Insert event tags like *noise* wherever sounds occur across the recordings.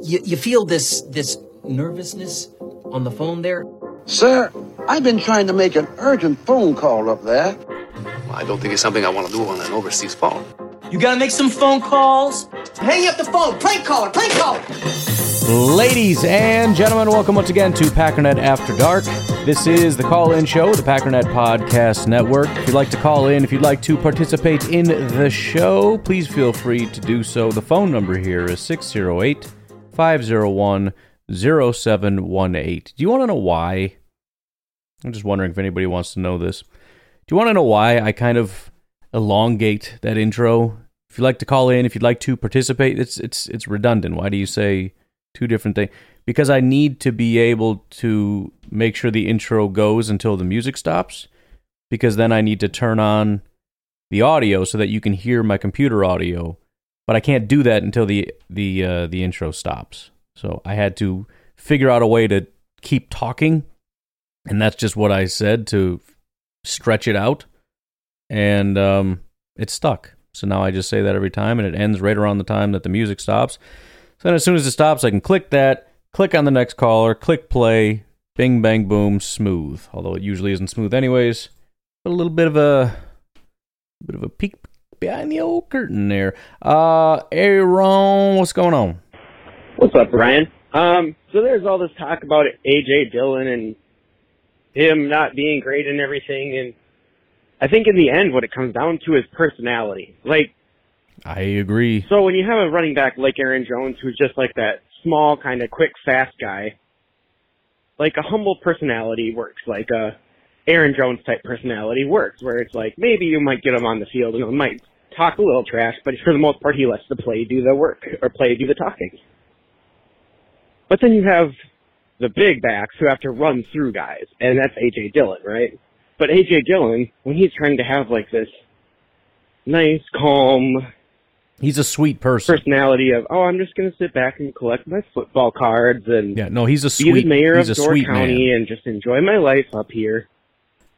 You, you feel this this nervousness on the phone there? Sir, I've been trying to make an urgent phone call up there. I don't think it's something I want to do on an overseas phone. You gotta make some phone calls. Hang up the phone. Prank caller. Prank caller. Ladies and gentlemen, welcome once again to Packernet After Dark. This is the call in show, the Packernet Podcast Network. If you'd like to call in, if you'd like to participate in the show, please feel free to do so. The phone number here is 608 501 0718. Do you want to know why? I'm just wondering if anybody wants to know this. Do you want to know why I kind of elongate that intro? If you'd like to call in, if you'd like to participate, it's it's it's redundant. Why do you say two different things? Because I need to be able to make sure the intro goes until the music stops. Because then I need to turn on the audio so that you can hear my computer audio but I can't do that until the the uh, the intro stops. So I had to figure out a way to keep talking, and that's just what I said to stretch it out, and um, it stuck. So now I just say that every time, and it ends right around the time that the music stops. So then, as soon as it stops, I can click that, click on the next caller, click play, bing bang boom, smooth. Although it usually isn't smooth, anyways. But a little bit of a, bit of a peek behind the old curtain there. Uh, Aaron, what's going on? What's up, Brian? Um, so there's all this talk about AJ Dillon and him not being great and everything, and I think in the end, what it comes down to is personality. Like, I agree. So when you have a running back like Aaron Jones, who's just like that small, kind of quick, fast guy, like a humble personality works. Like a Aaron Jones type personality works, where it's like maybe you might get him on the field and it might talk a little trash, but for the most part, he lets the play do the work or play do the talking. But then you have the big backs who have to run through guys, and that's AJ Dillon, right? But AJ Dillon, when he's trying to have like this nice, calm, he's a sweet person personality of oh, I'm just gonna sit back and collect my football cards and yeah, no, he's a be sweet the mayor he's of a Door sweet County man. and just enjoy my life up here.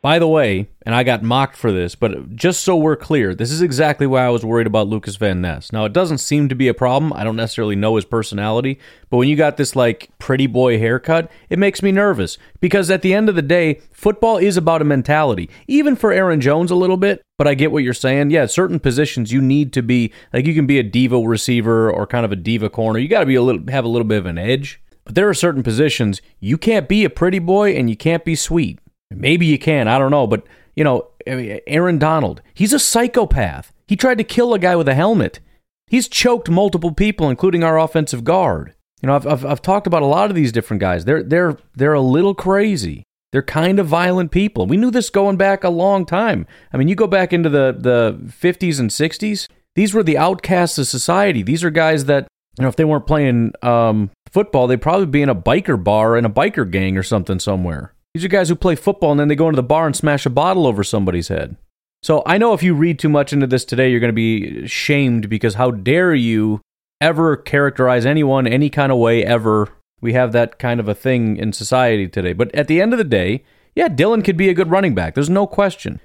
By the way, and I got mocked for this, but just so we're clear, this is exactly why I was worried about Lukas Van Ness. Now, it doesn't seem to be a problem. I don't necessarily know his personality, but when you got this like pretty boy haircut, it makes me nervous because at the end of the day, football is about a mentality, even for Aaron Jones a little bit. But I get what you're saying. Yeah, certain positions you need to be like you can be a diva receiver or kind of a diva corner. You got to be a little have a little bit of an edge. But there are certain positions you can't be a pretty boy and you can't be sweet. Maybe you can. I don't know. But, you know, Aaron Donald, he's a psychopath. He tried to kill a guy with a helmet. He's choked multiple people, including our offensive guard. You know, I've, I've, I've talked about a lot of these different guys. They're, they're, they're a little crazy. They're kind of violent people. We knew this going back a long time. I mean, you go back into the, the 50s and 60s, these were the outcasts of society. These are guys that, you know, if they weren't playing um, football, they'd probably be in a biker bar in a biker gang or something somewhere. These are guys who play football and then they go into the bar and smash a bottle over somebody's head. So I know if you read too much into this today, you're going to be shamed because how dare you ever characterize anyone any kind of way ever? We have that kind of a thing in society today. But at the end of the day, yeah, Dillon could be a good running back. There's no question.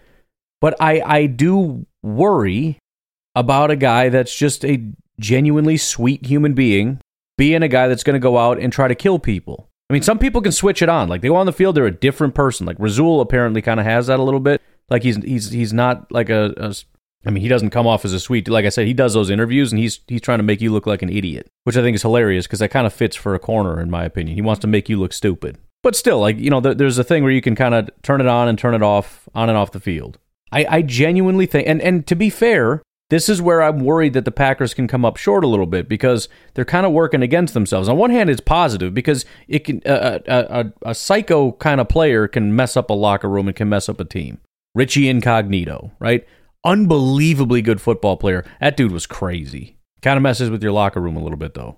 But I, I do worry about a guy that's just a genuinely sweet human being being a guy that's going to go out and try to kill people. I mean, some people can switch it on. Like they go on the field, they're a different person. Like Rasul apparently kind of has that a little bit. Like he's he's he's not like a, a. I mean, he doesn't come off as a sweet. Like I said, he does those interviews, and he's he's trying to make you look like an idiot, which I think is hilarious because that kind of fits for a corner, in my opinion. He wants to make you look stupid, but still, like you know, th- there's a thing where you can kind of turn it on and turn it off, on and off the field. I, I genuinely think, and and to be fair, This is where I'm worried that the Packers can come up short a little bit because they're kind of working against themselves. On one hand, it's positive because it can a, a, a, a psycho kind of player can mess up a locker room and can mess up a team. Richie Incognito, right? Unbelievably good football player. That dude was crazy. Kind of messes with your locker room a little bit though.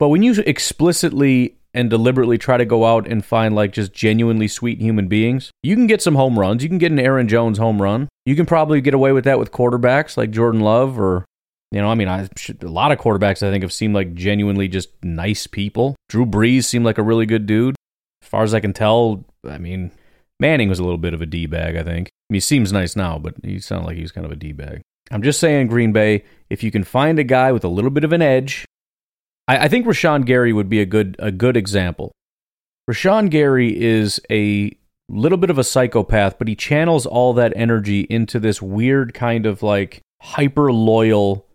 But when you explicitly and deliberately try to go out and find like just genuinely sweet human beings, you can get some home runs. You can get an Aaron Jones home run. You can probably get away with that with quarterbacks like Jordan Love or you know, I mean, I, a lot of quarterbacks I think have seemed like genuinely just nice people. Drew Brees seemed like a really good dude. As far as I can tell, I mean, Manning was a little bit of a D bag, I think. I mean, he seems nice now, but he sounded like he was kind of a D bag. I'm just saying, Green Bay, if you can find a guy with a little bit of an edge, I, I think Rashan Gary would be a good a good example. Rashan Gary is a little bit of a psychopath, but he channels all that energy into this weird kind of like hyper loyal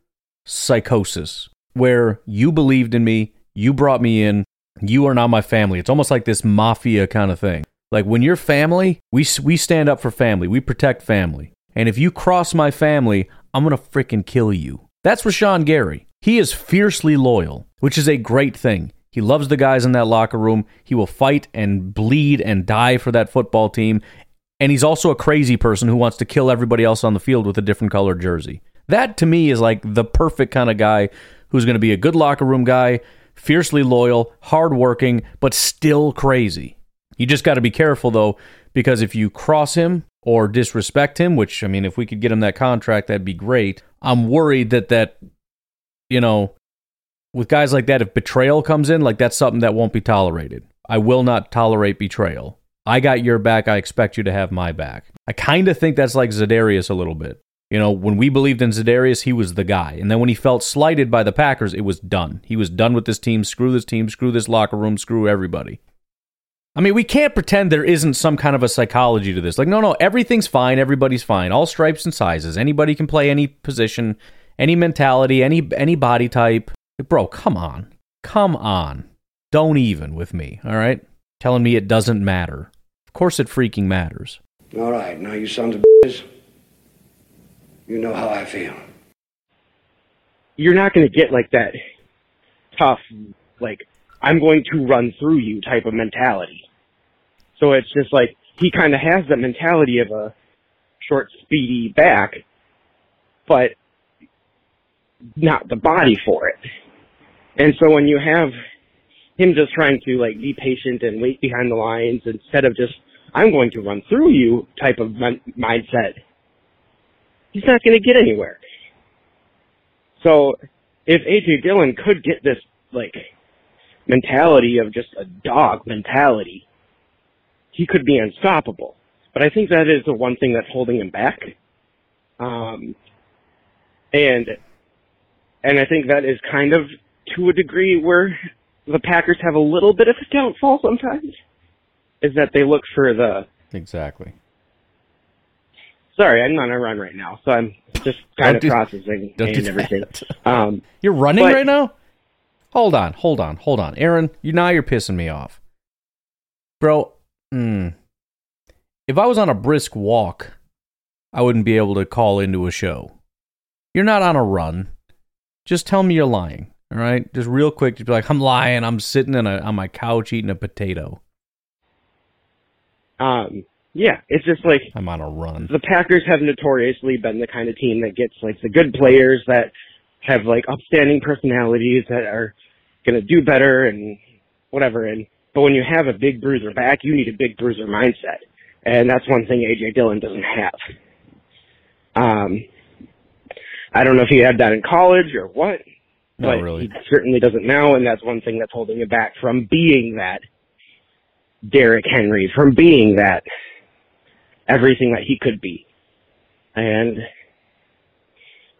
psychosis where you believed in me, you brought me in, you are now my family. It's almost like this mafia kind of thing. Like when you're family, we we stand up for family, we protect family. And if you cross my family, I'm gonna freaking kill you. That's Rashan Gary. He is fiercely loyal, which is a great thing. He loves the guys in that locker room. He will fight and bleed and die for that football team. And he's also a crazy person who wants to kill everybody else on the field with a different colored jersey. That to me is like the perfect kind of guy who's going to be a good locker room guy, fiercely loyal, hardworking, but still crazy. You just got to be careful though, because if you cross him or disrespect him, which I mean, if we could get him that contract, that'd be great. I'm worried that that, you know, with guys like that, if betrayal comes in, like that's something that won't be tolerated. I will not tolerate betrayal. I got your back. I expect you to have my back. I kind of think that's like Za'Darius a little bit. You know, when we believed in Za'Darius, he was the guy. And then when he felt slighted by the Packers, it was done. He was done with this team. Screw this team. Screw this locker room. Screw everybody. I mean, we can't pretend there isn't some kind of a psychology to this. Like, no, no, everything's fine. Everybody's fine. All stripes and sizes. Anybody can play any position, any mentality, any any body type. Bro, come on. Come on. Don't even with me, all right? Telling me it doesn't matter. Of course it freaking matters. All right, now you sons of bitches. You know how I feel. You're not going to get like that tough, like, I'm going to run through you type of mentality. So it's just like, he kind of has that mentality of a short, speedy back, but not the body for it. And so when you have him just trying to like be patient and wait behind the lines instead of just I'm going to run through you type of min- mindset, he's not going to get anywhere. So if AJ Dillon could get this like mentality of just a dog mentality, he could be unstoppable. But I think that is the one thing that's holding him back. Um, and and I think that is kind of to a degree where the Packers have a little bit of a downfall sometimes. Is that they look for the Exactly. sorry, I'm on a run right now, so I'm just kind Don't of do- processing don't do everything. that. *laughs* Um, You're running But- right now? Hold on, hold on, hold on. Aaron, you now you're pissing me off. Bro, mm, if I was on a brisk walk, I wouldn't be able to call into a show. You're not on a run. Just tell me you're lying. All right? Just real quick, just be like, I'm lying. I'm sitting in a, on my couch eating a potato. um, yeah, it's just like I'm on a run. the Packers have notoriously been the kind of team that gets like the good players that have like upstanding personalities that are going to do better and whatever. And but when you have a big bruiser back, you need a big bruiser mindset, and that's one thing AJ Dillon doesn't have. Um, I don't know if he had that in college or what, Not but really. he certainly doesn't now, and that's one thing that's holding him back from being that Derrick Henry, from being that everything that he could be. And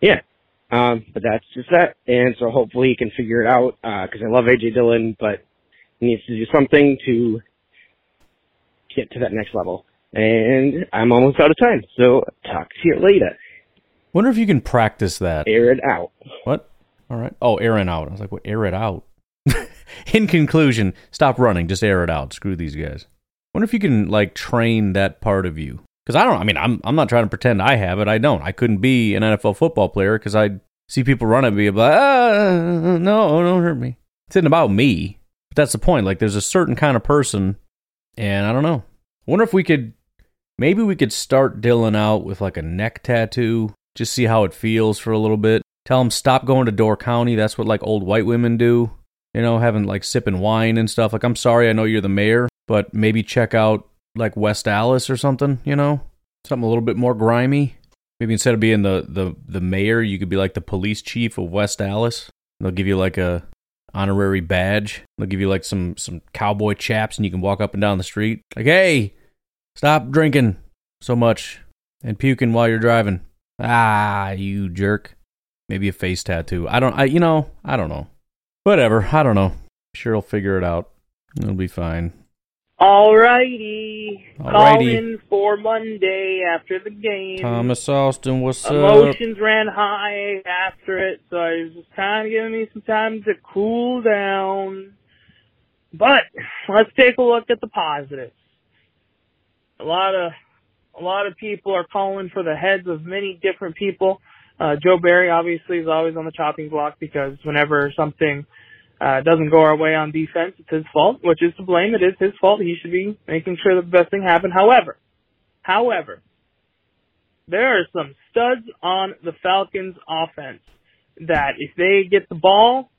yeah, um, but that's just that. And so hopefully he can figure it out because I love AJ Dillon, but he needs to do something to get to that next level. And I'm almost out of time, so talk to you later. Wonder if you can practice that. Air it out. What? All right. Oh, air it out. I was like, what? Air it out. *laughs* In conclusion, stop running. Just air it out. Screw these guys. Wonder if you can like train that part of you Because I don't. I mean, I'm I'm not trying to pretend I have it. I don't. I couldn't be an NFL football player because I see people run at me like, ah, no, don't hurt me. It's not about me. But that's the point. Like, there's a certain kind of person, and I don't know. I wonder if we could, maybe we could start Dillon out with like a neck tattoo, just see how it feels for a little bit. Tell him stop going to Door County. That's what like old white women do. You know, having like sipping wine and stuff. Like, I'm sorry, I know you're the mayor, but maybe check out like West Allis or something. You know, something a little bit more grimy. Maybe instead of being the the the mayor, you could be like the police chief of West Allis. They'll give you like a honorary badge. They'll give you like some some cowboy chaps, and you can walk up and down the street. Like, hey, stop drinking so much and puking while you're driving. Ah, you jerk. Maybe a face tattoo. I don't. I you know I don't know. Whatever. I don't know. Sure, he'll figure it out. It'll be fine. All Alrighty. Alrighty. Calling for Monday after the game. Thomas Austin, what's up? Emotions ran high after it, so I was just kind of giving me some time to cool down. But let's take a look at the positives. A lot of a lot of people are calling for the heads of many different people. Uh, Joe Barry obviously is always on the chopping block because whenever something uh, doesn't go our way on defense, it's his fault, which is to blame. It is his fault. He should be making sure that the best thing happened. However, however, there are some studs on the Falcons offense that if they get the ball,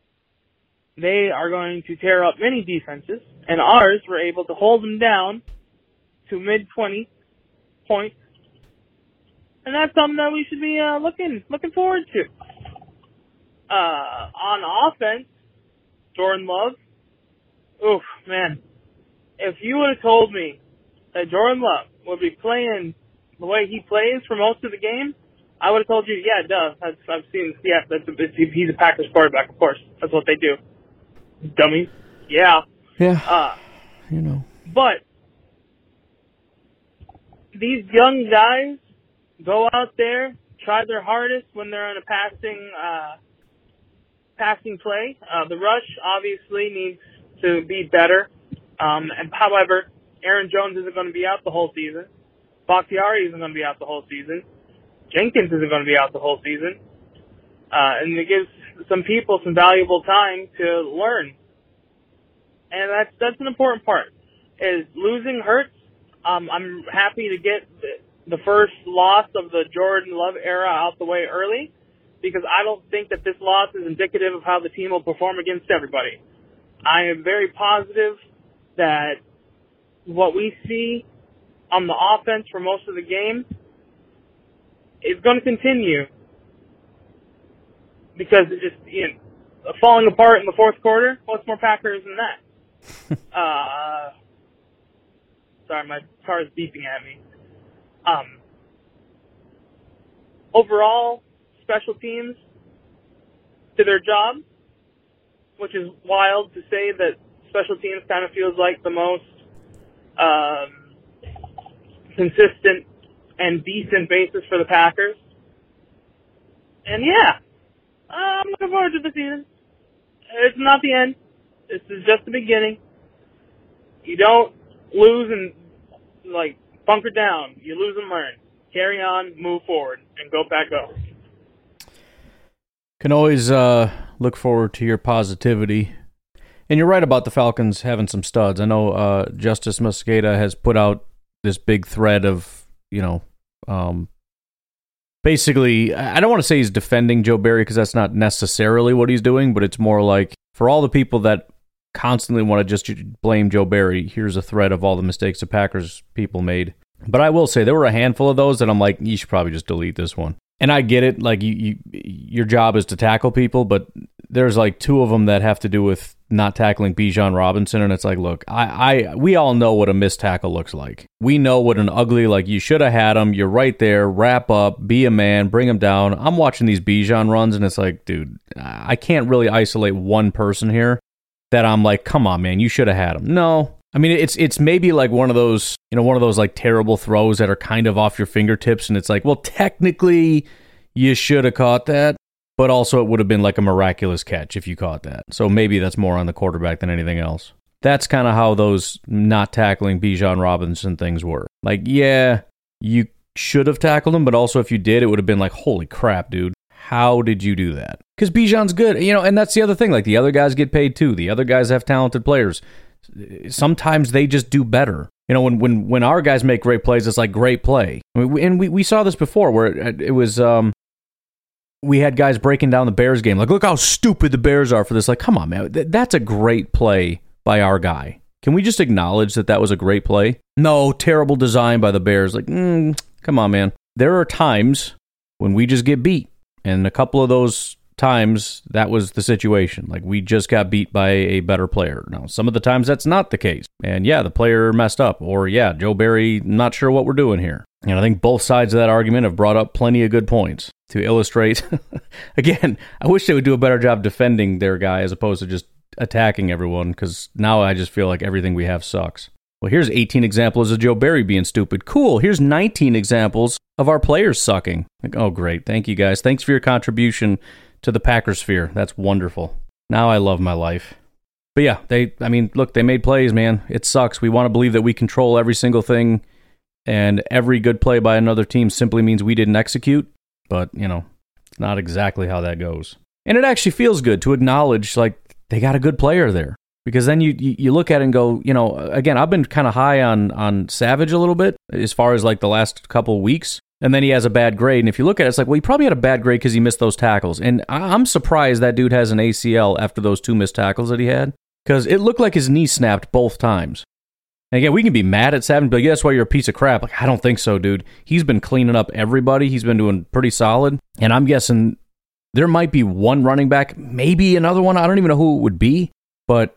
they are going to tear up many defenses, and ours were able to hold them down to mid 20 points. And that's something that we should be uh, looking looking forward to. Uh, on offense, Jordan Love. Oof, man. If you would have told me that Jordan Love would be playing the way he plays for most of the game, I would have told you, yeah, duh. That's, I've seen, yeah, that's a, he's a Packers quarterback, of course. That's what they do. Dummies. Yeah. Yeah, Uh, you know. but these young guys go out there, try their hardest when they're on a passing uh, passing play. Uh, the rush obviously needs to be better. Um, and however, Aaron Jones isn't going to be out the whole season. Bakhtiari isn't going to be out the whole season. Jenkins isn't going to be out the whole season. Uh, and it gives some people some valuable time to learn. And that's, that's an important part. Is losing hurts. Um, I'm happy to get the, first loss of the Jordan Love era out the way early because I don't think that this loss is indicative of how the team will perform against everybody. I am very positive that what we see on the offense for most of the game is going to continue because it just you know falling apart in the fourth quarter. What's more Packers than that? *laughs* uh, sorry, my car is beeping at me. Um, overall, special teams to their job, which is wild to say that special teams kind of feels like the most um, consistent and decent basis for the Packers. And yeah, I'm looking forward to the season. It's not the end. This is just the beginning. You don't lose and like bunker down. You lose and learn. Carry on, move forward, and go back up. Can always uh, look forward to your positivity. And you're right about the Falcons having some studs. I know uh, Justis Mosqueda has put out this big thread of, you know, um, basically, I don't want to say he's defending Joe Barry because that's not necessarily what he's doing, but it's more like for all the people that constantly want to just blame Joe Barry, here's a thread of all the mistakes the Packers people made. But I will say there were a handful of those that I'm like, you should probably just delete this one. And I get it, like you, you your job is to tackle people, but there's like two of them that have to do with not tackling Bijan Robinson, and it's like, look, I, I, we all know what a missed tackle looks like. We know what an ugly, like you should have had him. You're right there. Wrap up, be a man, bring him down. I'm watching these Bijan runs, and it's like, dude, I can't really isolate one person here that I'm like, come on, man, you should have had him. No, I mean, it's it's maybe like one of those, you know, one of those like terrible throws that are kind of off your fingertips, and it's like, well, technically, you should have caught that, but also it would have been like a miraculous catch if you caught that. So maybe that's more on the quarterback than anything else. That's kind of how those not tackling Bijan Robinson things were. Like, yeah, you should have tackled him, but also if you did, it would have been like, holy crap, dude. How did you do that? Because Bijan's good, you know, and that's the other thing. Like the other guys get paid too. The other guys have talented players. Sometimes they just do better. You know, when when when our guys make great plays, it's like great play. And we, we saw this before where it, it was um we had guys breaking down the Bears game. Like, look how stupid the Bears are for this. Like, come on, man. Th- that's a great play by our guy. Can we just acknowledge that that was a great play? No, terrible design by the Bears. Like, mm, come on, man. There are times when we just get beat. And a couple of those times, that was the situation. Like, we just got beat by a better player. Now, some of the times that's not the case. And yeah, the player messed up. Or yeah, Joe Barry, not sure what we're doing here. And I think both sides of that argument have brought up plenty of good points to illustrate. *laughs* Again, I wish they would do a better job defending their guy as opposed to just attacking everyone because now I just feel like everything we have sucks. Well, here's 18 examples of Joe Barry being stupid. Cool. Here's 19 examples of our players sucking. Like, oh, great. Thank you guys. Thanks for your contribution to the Packers sphere. That's wonderful. Now I love my life. But yeah, they, I mean, look, they made plays, man. It sucks. We want to believe that we control every single thing, and every good play by another team simply means we didn't execute. But, you know, it's not exactly how that goes. And it actually feels good to acknowledge, like, they got a good player there because then you, you, look at it and go, you know, again, I've been kind of high on on Savage a little bit as far as like the last couple weeks, and then he has a bad grade. And if you look at it, it's like, well, he probably had a bad grade because he missed those tackles. And I'm surprised that dude has an ACL after those two missed tackles that he had because it looked like his knee snapped both times. And again, we can be mad at Savage, but yeah, that's why you're a piece of crap. Like, I don't think so, dude. He's been cleaning up everybody. He's been doing pretty solid. And I'm guessing there might be one running back, maybe another one. I don't even know who it would be, but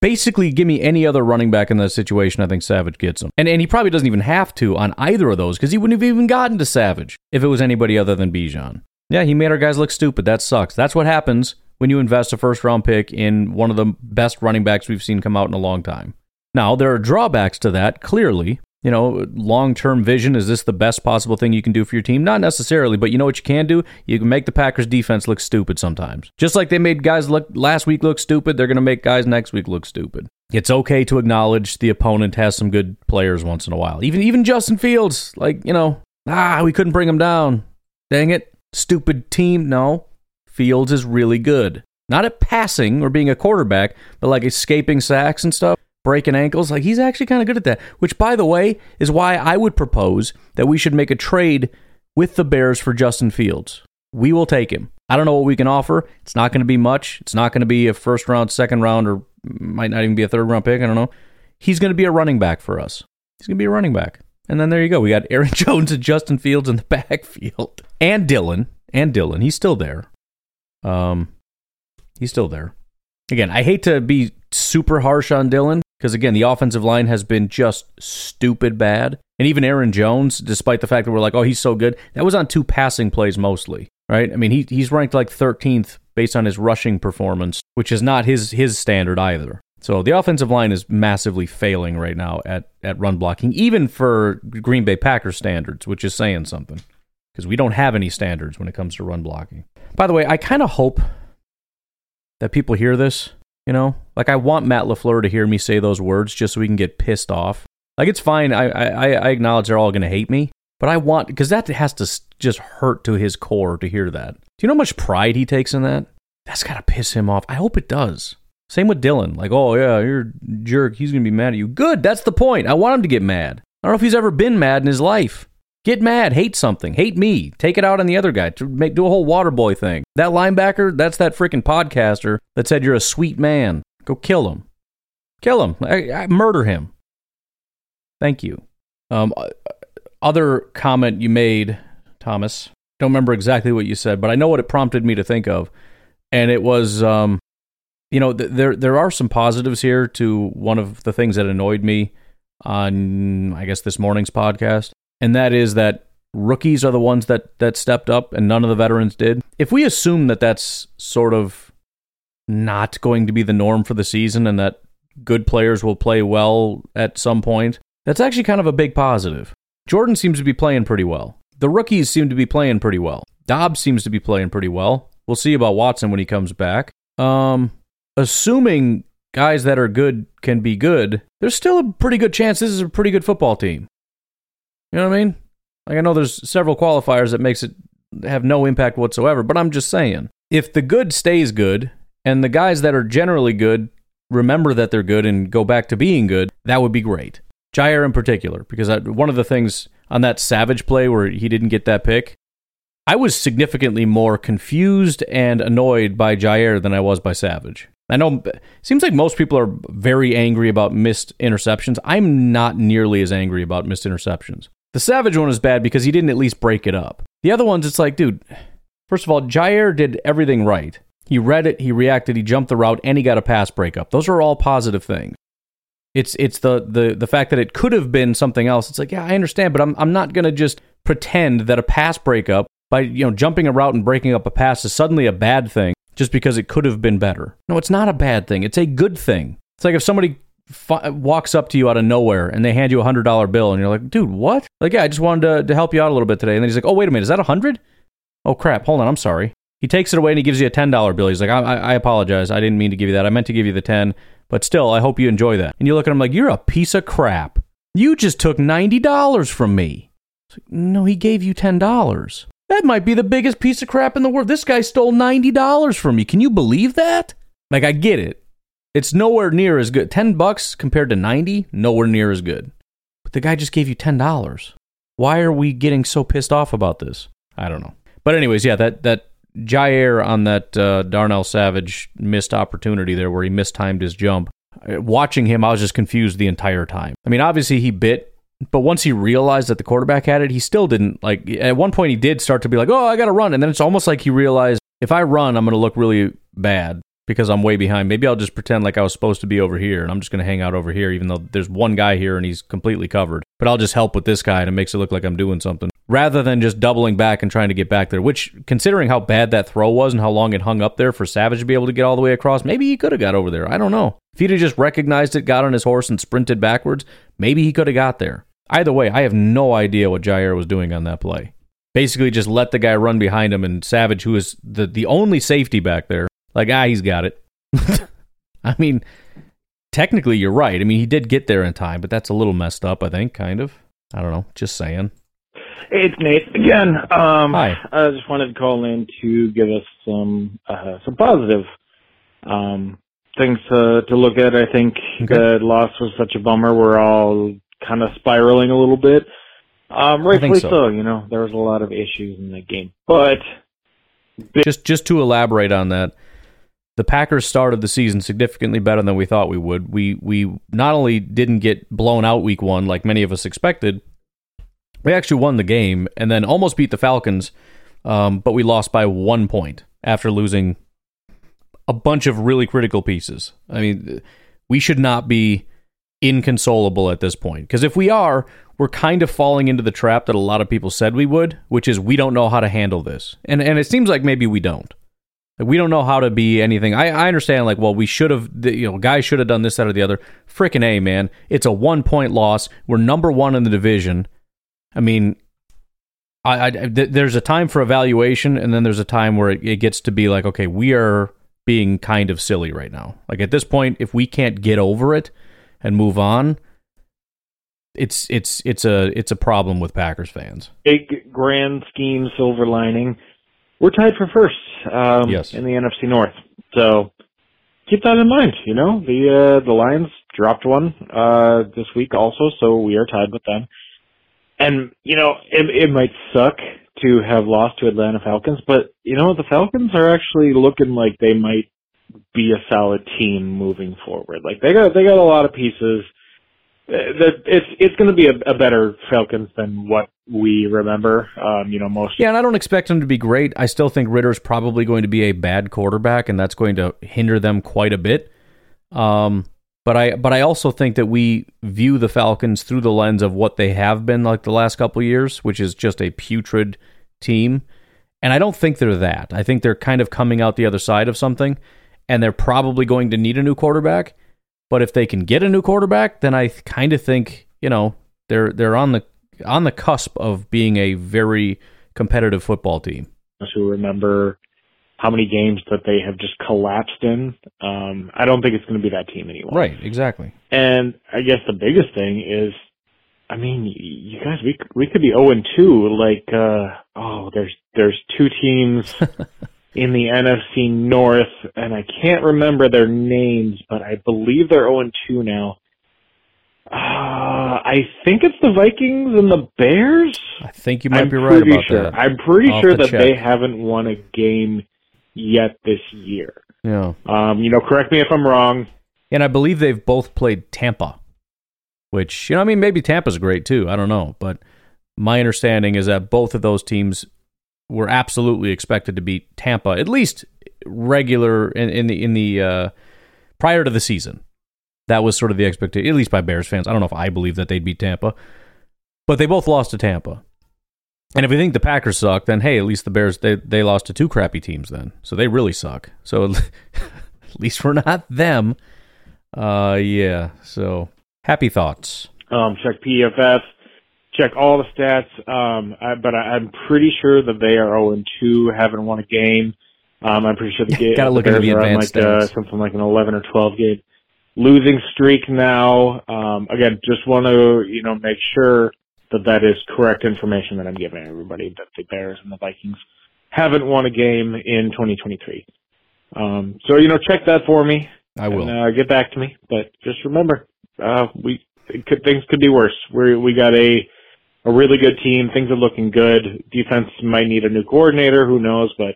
basically give me any other running back in that situation. I think Savage gets him. And, and he probably doesn't even have to on either of those because he wouldn't have even gotten to Savage if it was anybody other than Bijan. Yeah, he made our guys look stupid. That sucks. That's what happens when you invest a first round pick in one of the best running backs we've seen come out in a long time. Now, there are drawbacks to that, clearly you know, long term vision. Is this the best possible thing you can do for your team? Not necessarily, but you know what you can do? You can make the Packers defense look stupid sometimes. Just like they made guys look last week look stupid, they're going to make guys next week look stupid. It's okay to acknowledge the opponent has some good players once in a while. Even even Justin Fields, like, you know, ah, we couldn't bring him down. Dang it. Stupid team. No. Fields is really good. Not at passing or being a quarterback, but like escaping sacks and stuff breaking ankles. Like he's actually kind of good at that. Which, by the way, is why I would propose that we should make a trade with the Bears for Justin Fields. We will take him. I don't know what we can offer. It's not going to be much. It's not going to be a first round, second round, or might not even be a third round pick. I don't know. He's going to be a running back for us. He's going to be a running back. And then there you go. We got Aaron *laughs* Jones and Justin Fields in the *laughs* backfield. And Dillon. And Dillon. He's still there. Um, he's still there. Again, I hate to be super harsh on Dillon because again, the offensive line has been just stupid bad. And even Aaron Jones, despite the fact that we're like, oh, he's so good, that was on two passing plays mostly, right? I mean, he he's ranked like 13th based on his rushing performance, which is not his his standard either. So the offensive line is massively failing right now at at run blocking, even for Green Bay Packers standards, which is saying something because we don't have any standards when it comes to run blocking. By the way, I kind of hope that people hear this you know, like I want Matt LaFleur to hear me say those words just so we can get pissed off. Like it's fine. I I, I acknowledge they're all going to hate me, but I want because that has to just hurt to his core to hear that. Do you know how much pride he takes in that? That's got to piss him off. I hope it does. Same with Dillon. Like, oh yeah, you're a jerk. He's gonna be mad at you. Good. That's the point. I want him to get mad. I don't know if he's ever been mad in his life. Get mad, hate something, hate me, take it out on the other guy, make do a whole water boy thing. That linebacker, that's that freaking podcaster that said you're a sweet man. Go kill him. Kill him. I, I murder him. Thank you. Um, other comment you made, Thomas. Don't remember exactly what you said, but I know what it prompted me to think of, and it was, um, you know, th- there there are some positives here to one of the things that annoyed me on, I guess, this morning's podcast and that is that rookies are the ones that that stepped up and none of the veterans did. If we assume that that's sort of not going to be the norm for the season and that good players will play well at some point, that's actually kind of a big positive. Jordan seems to be playing pretty well. The rookies seem to be playing pretty well. Doubs seems to be playing pretty well. We'll see about Watson when he comes back. Um, assuming guys that are good can be good, there's still a pretty good chance this is a pretty good football team. You know what I mean? Like I know there's several qualifiers that makes it have no impact whatsoever, but I'm just saying, if the good stays good and the guys that are generally good remember that they're good and go back to being good, that would be great. Jaire in particular, because I, one of the things on that Savage play where he didn't get that pick, I was significantly more confused and annoyed by Jaire than I was by Savage. I know seems like most people are very angry about missed interceptions. I'm not nearly as angry about missed interceptions. The Savage one is bad because he didn't at least break it up. The other ones, it's like, dude, first of all, Jaire did everything right. He read it, he reacted, he jumped the route, and he got a pass breakup. Those are all positive things. It's it's the the the fact that it could have been something else. It's like, yeah, I understand, but I'm I'm not gonna just pretend that a pass breakup by you know jumping a route and breaking up a pass is suddenly a bad thing just because it could have been better. No, it's not a bad thing. It's a good thing. It's like if somebody walks up to you out of nowhere and they hand you a hundred dollar bill and you're like, dude, what? Like, yeah, I just wanted to, to help you out a little bit today. And then he's like, oh, wait a minute, is that a hundred? Oh crap, hold on, I'm sorry. He takes it away and he gives you a ten dollar bill. He's like, I, I, I apologize, I didn't mean to give you that. I meant to give you the ten, but still, I hope you enjoy that. And you look at him like, you're a piece of crap. You just took ninety dollars from me. Like, no, he gave you ten dollars. That might be the biggest piece of crap in the world. This guy stole ninety dollars from me. Can you believe that? Like, I get it. It's nowhere near as good. Ten bucks compared to ninety, nowhere near as good. But the guy just gave you ten dollars. Why are we getting so pissed off about this? I don't know. But anyways, yeah, that that Jaire on that uh, Darnell Savage missed opportunity there where he mistimed his jump. Uh, Watching him, I was just confused the entire time. I mean, obviously he bit, but once he realized that the quarterback had it, he still didn't like. At one point, he did start to be like, "Oh, I got to run," and then it's almost like he realized if I run, I'm going to look really bad because I'm way behind. Maybe I'll just pretend like I was supposed to be over here and I'm just going to hang out over here, even though there's one guy here and he's completely covered. But I'll just help with this guy and it makes it look like I'm doing something rather than just doubling back and trying to get back there. Which, considering how bad that throw was and how long it hung up there for Savage to be able to get all the way across, maybe he could have got over there. I don't know. If he'd have just recognized it, got on his horse, and sprinted backwards, maybe he could have got there. Either way, I have no idea what Jaire was doing on that play. Basically, just let the guy run behind him, and Savage, who is the, the only safety back there, like, ah, he's got it. *laughs* I mean, technically, you're right. I mean, he did get there in time, but that's a little messed up, I think, kind of. I don't know. Just saying. Hey, it's Nate again. Um, Hi. I just wanted to call in to give us some uh, some positive um, things to to look at. I think Okay. the loss was such a bummer. We're all kind of spiraling a little bit. Um, rightfully so. so. You know, there was a lot of issues in that game, but Just just to elaborate on that, the Packers started the season significantly better than we thought we would. We we not only didn't get blown out week one like many of us expected, we actually won the game and then almost beat the Falcons, um, but we lost by one point after losing a bunch of really critical pieces. I mean, we should not be inconsolable at this point because if we are, we're kind of falling into the trap that a lot of people said we would, which is we don't know how to handle this, and and it seems like maybe we don't. We don't know how to be anything. I, I understand, like, well, we should have, you know, guys should have done this, that, or the other. Frickin' A, man. It's a one point loss. We're number one in the division. I mean, I, I th- there's a time for evaluation, and then there's a time where it, it gets to be like, okay, we are being kind of silly right now. Like at this point, if we can't get over it and move on, it's it's it's a it's a problem with Packers fans. big grand scheme silver lining. We're tied for first um, Yes. in the NFC North. So keep that in mind. You know the uh, the Lions dropped one uh, this week also, so we are tied with them. And you know it, it might suck to have lost to Atlanta Falcons, but you know the Falcons are actually looking like they might be a solid team moving forward. Like they got they got a lot of pieces. Uh, it's it's going to be a, a better Falcons than what we remember. Um, you know, most Yeah, and I don't expect him to be great. I still think Ridder's probably going to be a bad quarterback, and that's going to hinder them quite a bit. Um, but I but I also think that we view the Falcons through the lens of what they have been like the last couple years, which is just a putrid team. And I don't think they're that. I think they're kind of coming out the other side of something, and they're probably going to need a new quarterback. But if they can get a new quarterback, then I kind of think you know they're they're on the on the cusp of being a very competitive football team. who remember how many games that they have just collapsed in. Um, I don't think it's going to be that team anymore. Right, exactly. And I guess the biggest thing is I mean, you guys, we we could be zero and two. Like, uh, oh, there's there's two teams *laughs* in the NFC North, and I can't remember their names, but I believe they're zero and two now. Uh, I think it's the Vikings and the Bears. I think you might I'm be right about sure. that. I'm pretty I'll sure that they haven't won a game yet this year. Yeah. Um, you know, correct me if I'm wrong. And I believe they've both played Tampa, which, you know, I mean, maybe Tampa's great too. I don't know. But my understanding is that both of those teams were absolutely expected to beat Tampa, at least regular in, in the, in the, uh, prior to the season. That was sort of the expectation, at least by Bears fans. I don't know if I believe that they'd beat Tampa, but they both lost to Tampa. And if you think the Packers suck, then hey, at least the Bears they they lost to two crappy teams then, so they really suck. So *laughs* at least we're not them. Uh, yeah. So happy thoughts. Um, check PFF, check all the stats. Um, I, but I, I'm pretty sure that they are 0 and 2, haven't won a game. Um, I'm pretty sure the, *laughs* ga- Gotta the look into the are advanced like uh, something like an 11 or 12 game losing streak now. Um, again, just want to you know make sure that that is correct information that I'm giving everybody. That the Bears and the Vikings haven't won a game in 2023. Um, so you know, check that for me. I will. And, uh, get back to me. But just remember, uh, we it could, things could be worse. We we got a a really good team. Things are looking good. Defense might need a new coordinator. Who knows? But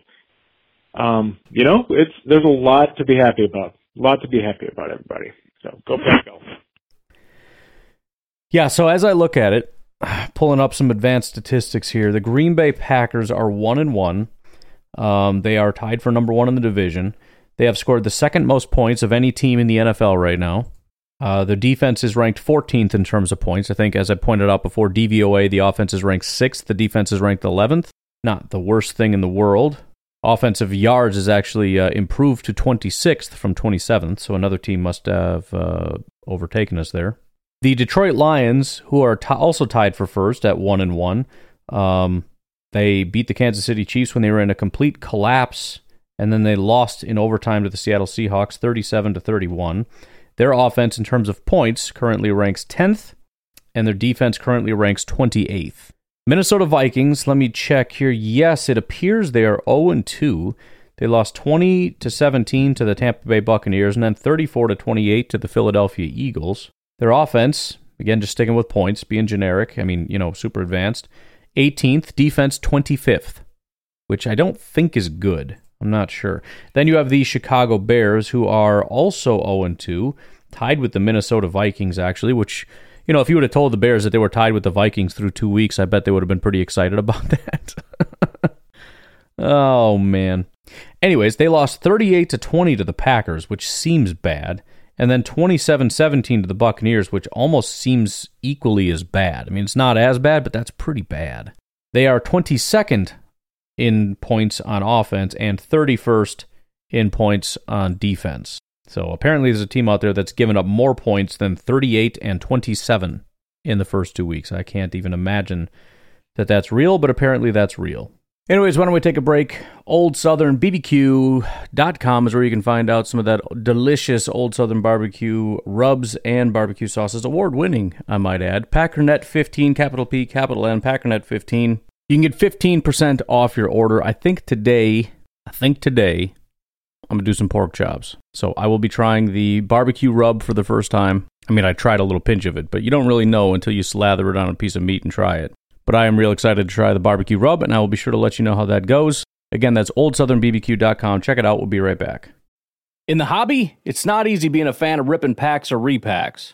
um, you know, it's there's a lot to be happy about. A lot to be happy about, everybody. So go Pack go. Yeah, so as I look at it, *sighs* pulling up some advanced statistics here, the Green Bay Packers are one and one. Um, they are tied for number one in the division. They have scored the second most points of any team in the NFL right now. Uh, their defense is ranked 14th in terms of points. I think, as I pointed out before, DVOA, the offense is ranked sixth. The defense is ranked 11th. Not the worst thing in the world. Offensive yards is actually uh, improved to 26th from 27th, so another team must have uh, overtaken us there. The Detroit Lions, who are t- also tied for first at one and one, um, they beat the Kansas City Chiefs when they were in a complete collapse, and then they lost in overtime to the Seattle Seahawks, thirty-seven to thirty-one. Their offense, in terms of points, currently ranks tenth, and their defense currently ranks twenty-eighth. Minnesota Vikings. Let me check here. Yes, it appears they are zero and two. They lost twenty to seventeen to the Tampa Bay Buccaneers, and then thirty-four to twenty-eight to the Philadelphia Eagles. Their offense, again, just sticking with points, being generic. I mean, you know, super advanced. 18th, defense 25th, which I don't think is good. I'm not sure. Then you have the Chicago Bears, who are also 0 2, tied with the Minnesota Vikings, actually, which, you know, if you would have told the Bears that they were tied with the Vikings through two weeks, I bet they would have been pretty excited about *laughs* that. oh, man. Anyways, they lost 38 to 20 to the Packers, which seems bad and then 27-17 to the Buccaneers, which almost seems equally as bad. I mean, it's not as bad, but that's pretty bad. They are 22nd in points on offense and 31st in points on defense. So apparently there's a team out there that's given up more points than 38 and 27 in the first 2 weeks. I can't even imagine that that's real, but apparently that's real. Anyways, why don't we take a break? OldSouthernBBQ.com is where you can find out some of that delicious Old Southern barbecue rubs and barbecue sauces. Award winning, I might add. Packernet 15, capital P, capital N, Packernet 15. You can get 15% off your order. I think today, I think today, I'm going to do some pork chops. So I will be trying the barbecue rub for the first time. I mean, I tried a little pinch of it, but you don't really know until you slather it on a piece of meat and try it. But I am real excited to try the barbecue rub, and I will be sure to let you know how that goes. Again, that's oldsouthernbbq.com. Check it out. We'll be right back. In the hobby, it's not easy being a fan of ripping packs or repacks.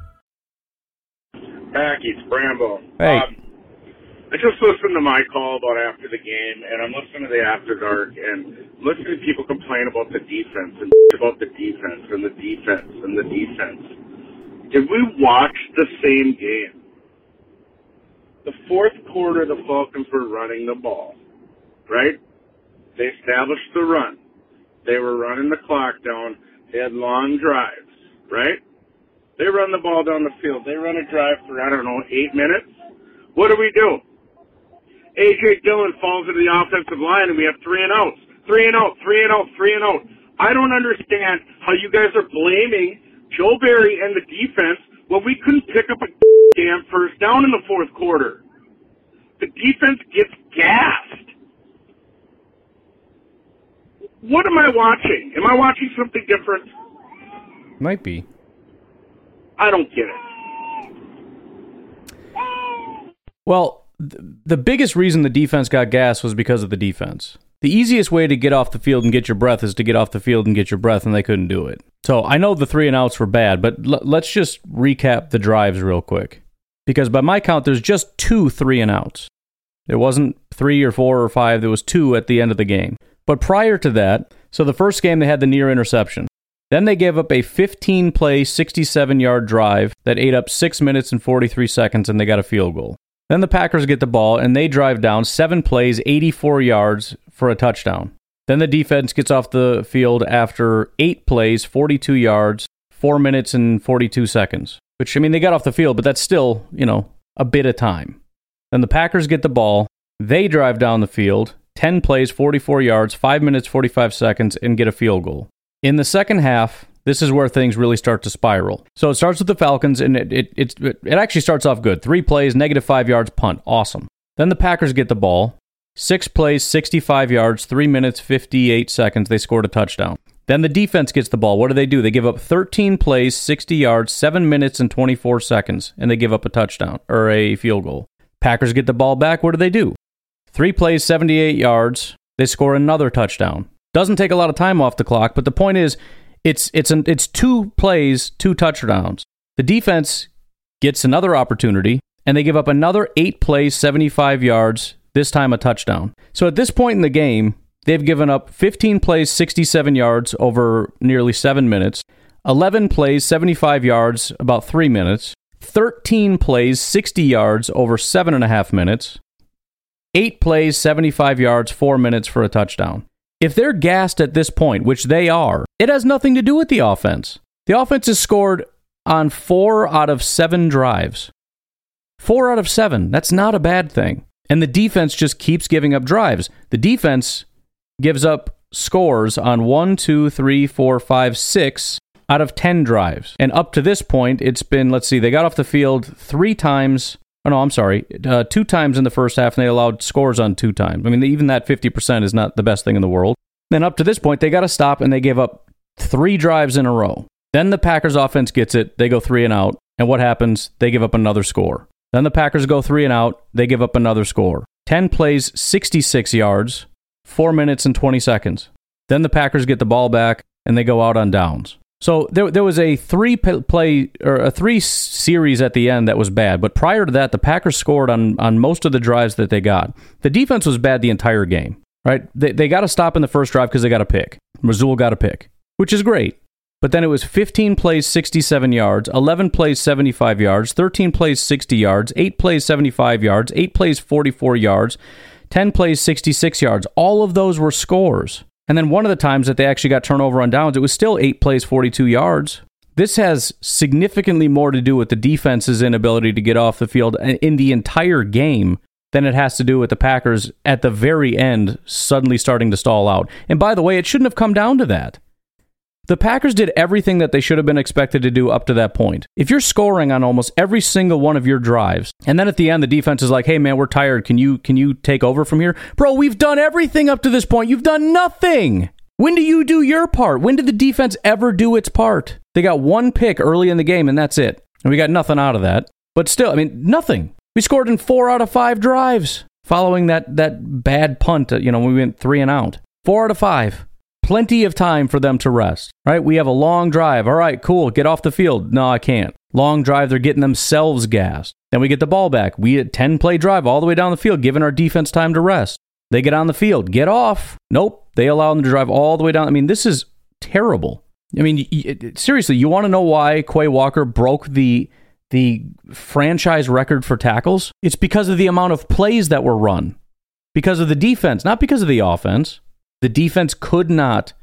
Back, it's Brambo. Hey. Um, I just listened to my call about after the game, and I'm listening to the After Dark, and listening to people complain about the defense and *laughs* about the defense and the defense and the defense. Did we watch the same game? The fourth quarter, the Falcons were running the ball, right? They established the run. They were running the clock down. They had long drives, right? They run the ball down the field. They run a drive for, I don't know, eight minutes. What do we do? A.J. Dillon falls into the offensive line and we have three and outs. Three and out, three and out, three and out. I don't understand how you guys are blaming Joe Barry and the defense when we couldn't pick up a damn first down in the fourth quarter. The defense gets gassed. What am I watching? Am I watching something different? Might be. I don't get it. Well, th- the biggest reason the defense got gas was because of the defense. The easiest way to get off the field and get your breath is to get off the field and get your breath, and they couldn't do it. So I know the three and outs were bad, but l- let's just recap the drives real quick. Because by my count, there's just two three and outs. It wasn't three or four or five, there was two at the end of the game. But prior to that, so the first game they had the near interception. Then they gave up a 15 play, 67 yard drive that ate up 6 minutes and 43 seconds, and they got a field goal. Then the Packers get the ball and they drive down 7 plays, 84 yards for a touchdown. Then the defense gets off the field after 8 plays, 42 yards, 4 minutes and 42 seconds. Which, I mean, they got off the field, but that's still, you know, a bit of time. Then the Packers get the ball. They drive down the field, 10 plays, 44 yards, 5 minutes, 45 seconds, and get a field goal. In the second half, this is where things really start to spiral. So it starts with the Falcons, and it, it, it, it actually starts off good. Three plays, negative five yards, punt. Awesome. Then the Packers get the ball. Six plays, 65 yards, three minutes, 58 seconds. They scored a touchdown. Then the defense gets the ball. What do they do? They give up 13 plays, 60 yards, 7 minutes and 24 seconds, and they give up a touchdown or a field goal. Packers get the ball back. What do they do? Three plays, 78 yards. They score another touchdown. Doesn't take a lot of time off the clock, but the point is, it's it's an, it's two plays, two touchdowns. The defense gets another opportunity, and they give up another eight plays, 75 yards. This time a touchdown. So at this point in the game, they've given up 15 plays, 67 yards over nearly seven minutes. 11 plays, 75 yards, about three minutes. 13 plays, 60 yards over seven and a half minutes. Eight plays, 75 yards, four minutes for a touchdown. If they're gassed at this point, which they are, it has nothing to do with the offense. The offense has scored on four out of seven drives. Four out of seven. That's not a bad thing. And the defense just keeps giving up drives. The defense gives up scores on one, two, three, four, five, six out of 10 drives. And up to this point, it's been, let's see, they got off the field three times. Oh, no, I'm sorry. Uh, two times in the first half, and they allowed scores on two times. I mean, even that 50% is not the best thing in the world. Then up to this point, they got to stop, and they gave up three drives in a row. Then the Packers offense gets it. They go three and out. And what happens? They give up another score. Then the Packers go three and out. They give up another score. 10 plays, 66 yards, 4 minutes and 20 seconds. Then the Packers get the ball back and they go out on downs. So there, there was a three play or a three series at the end that was bad, but prior to that, the Packers scored on on most of the drives that they got. The defense was bad the entire game. right? They, they got to stop in the first drive because they got a pick. Missoula got a pick, which is great. But then it was 15 plays, 67 yards, 11 plays, 75 yards, 13 plays, 60 yards, 8 plays, 75 yards, 8 plays, 44 yards, 10 plays, 66 yards. All of those were scores. And then one of the times that they actually got turnover on downs, it was still 8 plays, 42 yards. This has significantly more to do with the defense's inability to get off the field in the entire game than it has to do with the Packers at the very end suddenly starting to stall out. And by the way, it shouldn't have come down to that. The Packers did everything that they should have been expected to do up to that point. If you're scoring on almost every single one of your drives, and then at the end the defense is like, "Hey man, we're tired. Can you can you take over from here?" Bro, we've done everything up to this point. You've done nothing. When do you do your part? When did the defense ever do its part? They got one pick early in the game and that's it. And we got nothing out of that. But still, I mean, nothing. We scored in 4 out of 5 drives following that that bad punt, uh, you know, we went 3 and out. 4 out of 5 plenty of time for them to rest, right? We have a long drive. All right, cool. Get off the field. No, I can't. Long drive, they're getting themselves gassed. Then we get the ball back. We had 10 play drive all the way down the field, giving our defense time to rest. They get on the field. Get off. Nope. They allow them to drive all the way down. I mean, this is terrible. I mean, seriously, you want to know why Quay Walker broke the the franchise record for tackles? It's because of the amount of plays that were run. Because of the defense, not because of the offense. The defense could not,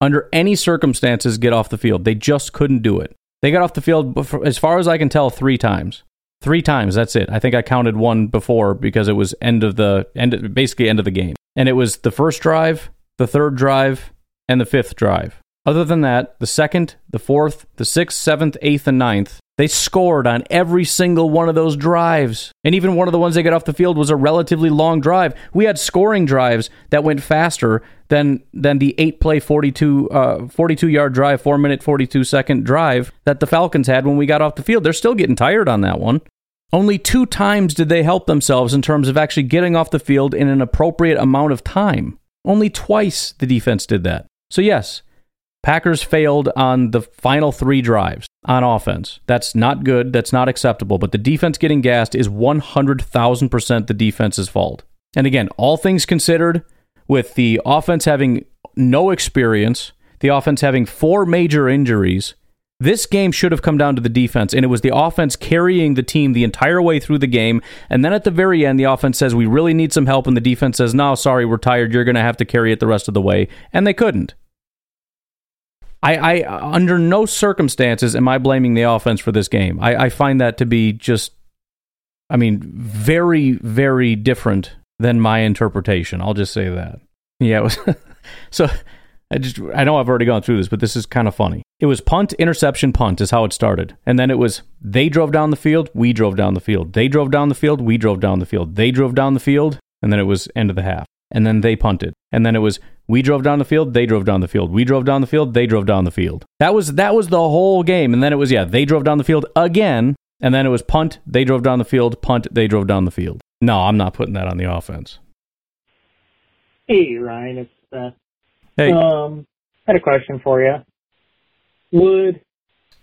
under any circumstances, get off the field. They just couldn't do it. They got off the field, as far as I can tell, three times. Three times. That's it. I think I counted one before because it was end of the end, basically end of the game, and it was the first drive, the third drive, and the fifth drive. Other than that, the second, the fourth, the sixth, seventh, eighth, and ninth they scored on every single one of those drives. And even one of the ones they got off the field was a relatively long drive. We had scoring drives that went faster than than the 8 play 42 uh, 42 yard drive, 4 minute 42 second drive that the Falcons had when we got off the field. They're still getting tired on that one. Only two times did they help themselves in terms of actually getting off the field in an appropriate amount of time. Only twice the defense did that. So yes, Packers failed on the final 3 drives on offense. That's not good. That's not acceptable. But the defense getting gassed is 100,000% the defense's fault. And again, all things considered, with the offense having no experience, the offense having four major injuries, this game should have come down to the defense, and it was the offense carrying the team the entire way through the game. And then at the very end, the offense says, We really need some help. And the defense says, No, sorry, we're tired. You're going to have to carry it the rest of the way. And they couldn't. I, I under no circumstances am I blaming the offense for this game. I, I find that to be just, I mean, very, very different than my interpretation. I'll just say that. Yeah, was. *laughs* so I just I know I've already gone through this, but this is kind of funny. It was punt, interception, punt is how it started. And then it was they drove down the field, we drove down the field. They drove down the field, we drove down the field. They drove down the field, and then it was end of the half. And then they punted. And then it was we drove down the field, they drove down the field. We drove down the field, they drove down the field. That was that was the whole game. And then it was yeah, they drove down the field again, and then it was punt, they drove down the field, punt, they drove down the field. No, I'm not putting that on the offense. Hey Ryan, it's Seth. Hey. Um, I had a question for you. Would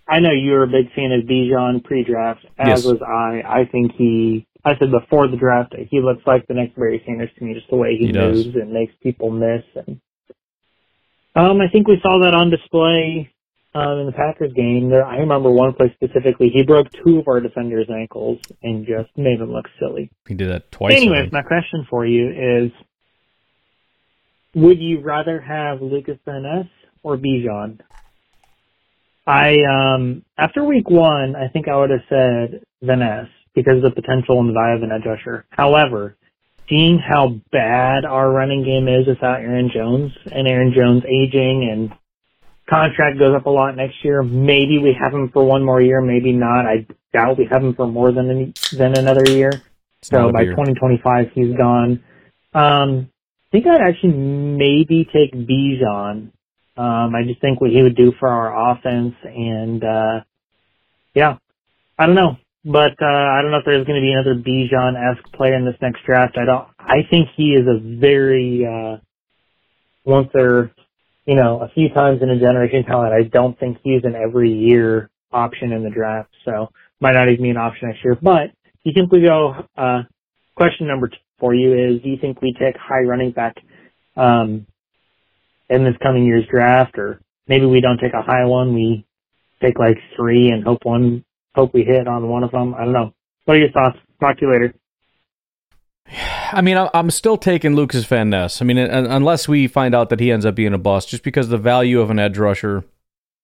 I know you were a big fan of Bijan pre-draft, as Yes. was I. I think he I said before the draft, he looks like the next Barry Sanders to me, just the way he, He does. moves and makes people miss. And um, I think we saw that on display um, in the Packers game. There, I remember one play specifically. He broke two of our defenders' ankles and just made them look silly. He did that twice. Anyways, my question for you is: Would you rather have Lukas Van Ness or Bijan? I um after week one, I think I would have said Van Ness because of the potential and the value of an edge rusher. However, seeing how bad our running game is without Aaron Jones and Aaron Jones aging and contract goes up a lot next year, maybe we have him for one more year, maybe not. I doubt we have him for more than an, than another year. not So by beer. 2025, he's gone. Um, I think I'd actually maybe take Bijan. Um, I just think what he would do for our offense, and uh, yeah, I don't know, but uh, I don't know if there's going to be another Bijan-esque player in this next draft. I don't. I think he is a very uh, once or you know a few times in a generation talent. I don't think he's an every year option in the draft, so might not even be an option next year. But do you think we go? Uh, question number two for you is: Do you think we take high running back um, in this coming year's draft, or maybe we don't take a high one, we take like three and hope one, hope we hit on one of them. I don't know. What are your thoughts? Talk to you later. I mean, I'm still taking Lukas Van Ness. I mean, unless we find out that he ends up being a bust, just because the value of an edge rusher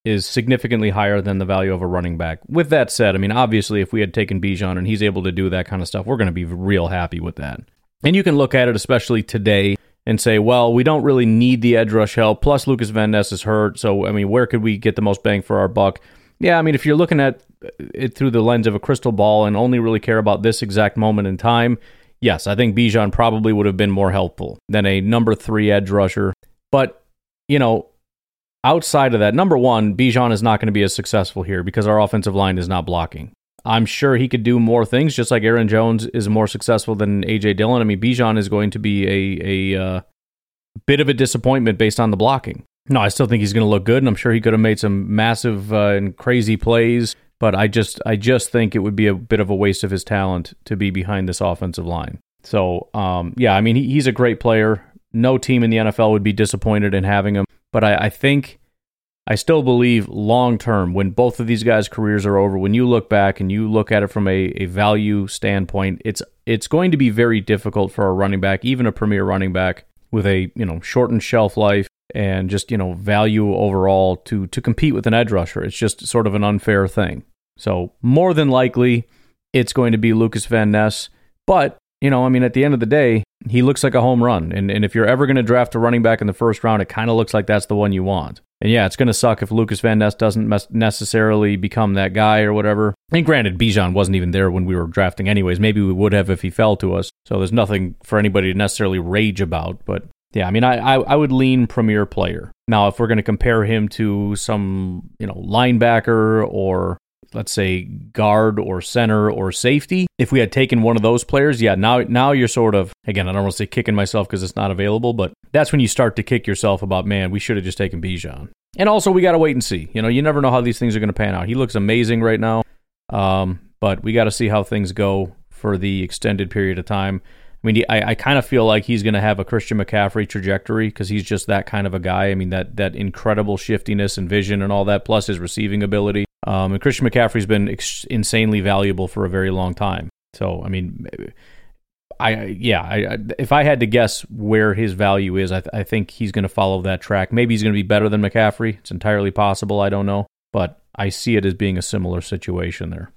is significantly higher than the value of a running back. With that said, I mean, obviously, if we had taken Bijan and he's able to do that kind of stuff, we're going to be real happy with that. And you can look at it, especially today, and say, well, we don't really need the edge rush help. Plus, Lukas Van Ness is hurt. So, I mean, where could we get the most bang for our buck? Yeah, I mean, if you're looking at it through the lens of a crystal ball and only really care about this exact moment in time, yes, I think Bijan probably would have been more helpful than a number three edge rusher. But, you know, outside of that, number one, Bijan is not going to be as successful here because our offensive line is not blocking. I'm sure he could do more things, just like Aaron Jones is more successful than AJ Dillon. I mean, Bijan is going to be a a uh, bit of a disappointment based on the blocking. No, I still think he's going to look good, and I'm sure he could have made some massive uh, and crazy plays. But I just I just think it would be a bit of a waste of his talent to be behind this offensive line. So um, yeah, I mean he, he's a great player. No team in the NFL would be disappointed in having him. But I, I think I still believe long term, when both of these guys' careers are over, when you look back and you look at it from a, a value standpoint, it's it's going to be very difficult for a running back, even a premier running back with a you know shortened shelf life and just you know value overall to to compete with an edge rusher. It's just sort of an unfair thing. So more than likely, it's going to be Lukas Van Ness. But you know, I mean, at the end of the day, he looks like a home run. And and if you're ever going to draft a running back in the first round, it kind of looks like that's the one you want. And yeah, it's going to suck if Lukas Van Ness doesn't mes- necessarily become that guy or whatever. And granted, Bijan wasn't even there when we were drafting, anyways. Maybe we would have if he fell to us. So there's nothing for anybody to necessarily rage about. But yeah, I mean, I, I, I would lean premier player. Now, if we're going to compare him to some, you know, linebacker or let's say guard or center or safety, if we had taken one of those players, yeah, now now you're sort of again, I don't want to say kicking myself because it's not available, but that's when you start to kick yourself about, man, we should have just taken Bijan. And also, we got to wait and see. You know, you never know how these things are going to pan out. He looks amazing right now, um, but we got to see how things go for the extended period of time. I mean, I, I kind of feel like he's going to have a Christian McCaffrey trajectory because he's just that kind of a guy. I mean, that that incredible shiftiness and vision and all that, plus his receiving ability. Um, and Christian McCaffrey's been ex- insanely valuable for a very long time. So, I mean, I yeah, I, if I had to guess where his value is, I, th- I think he's going to follow that track. Maybe he's going to be better than McCaffrey. It's entirely possible. I don't know, but I see it as being a similar situation there.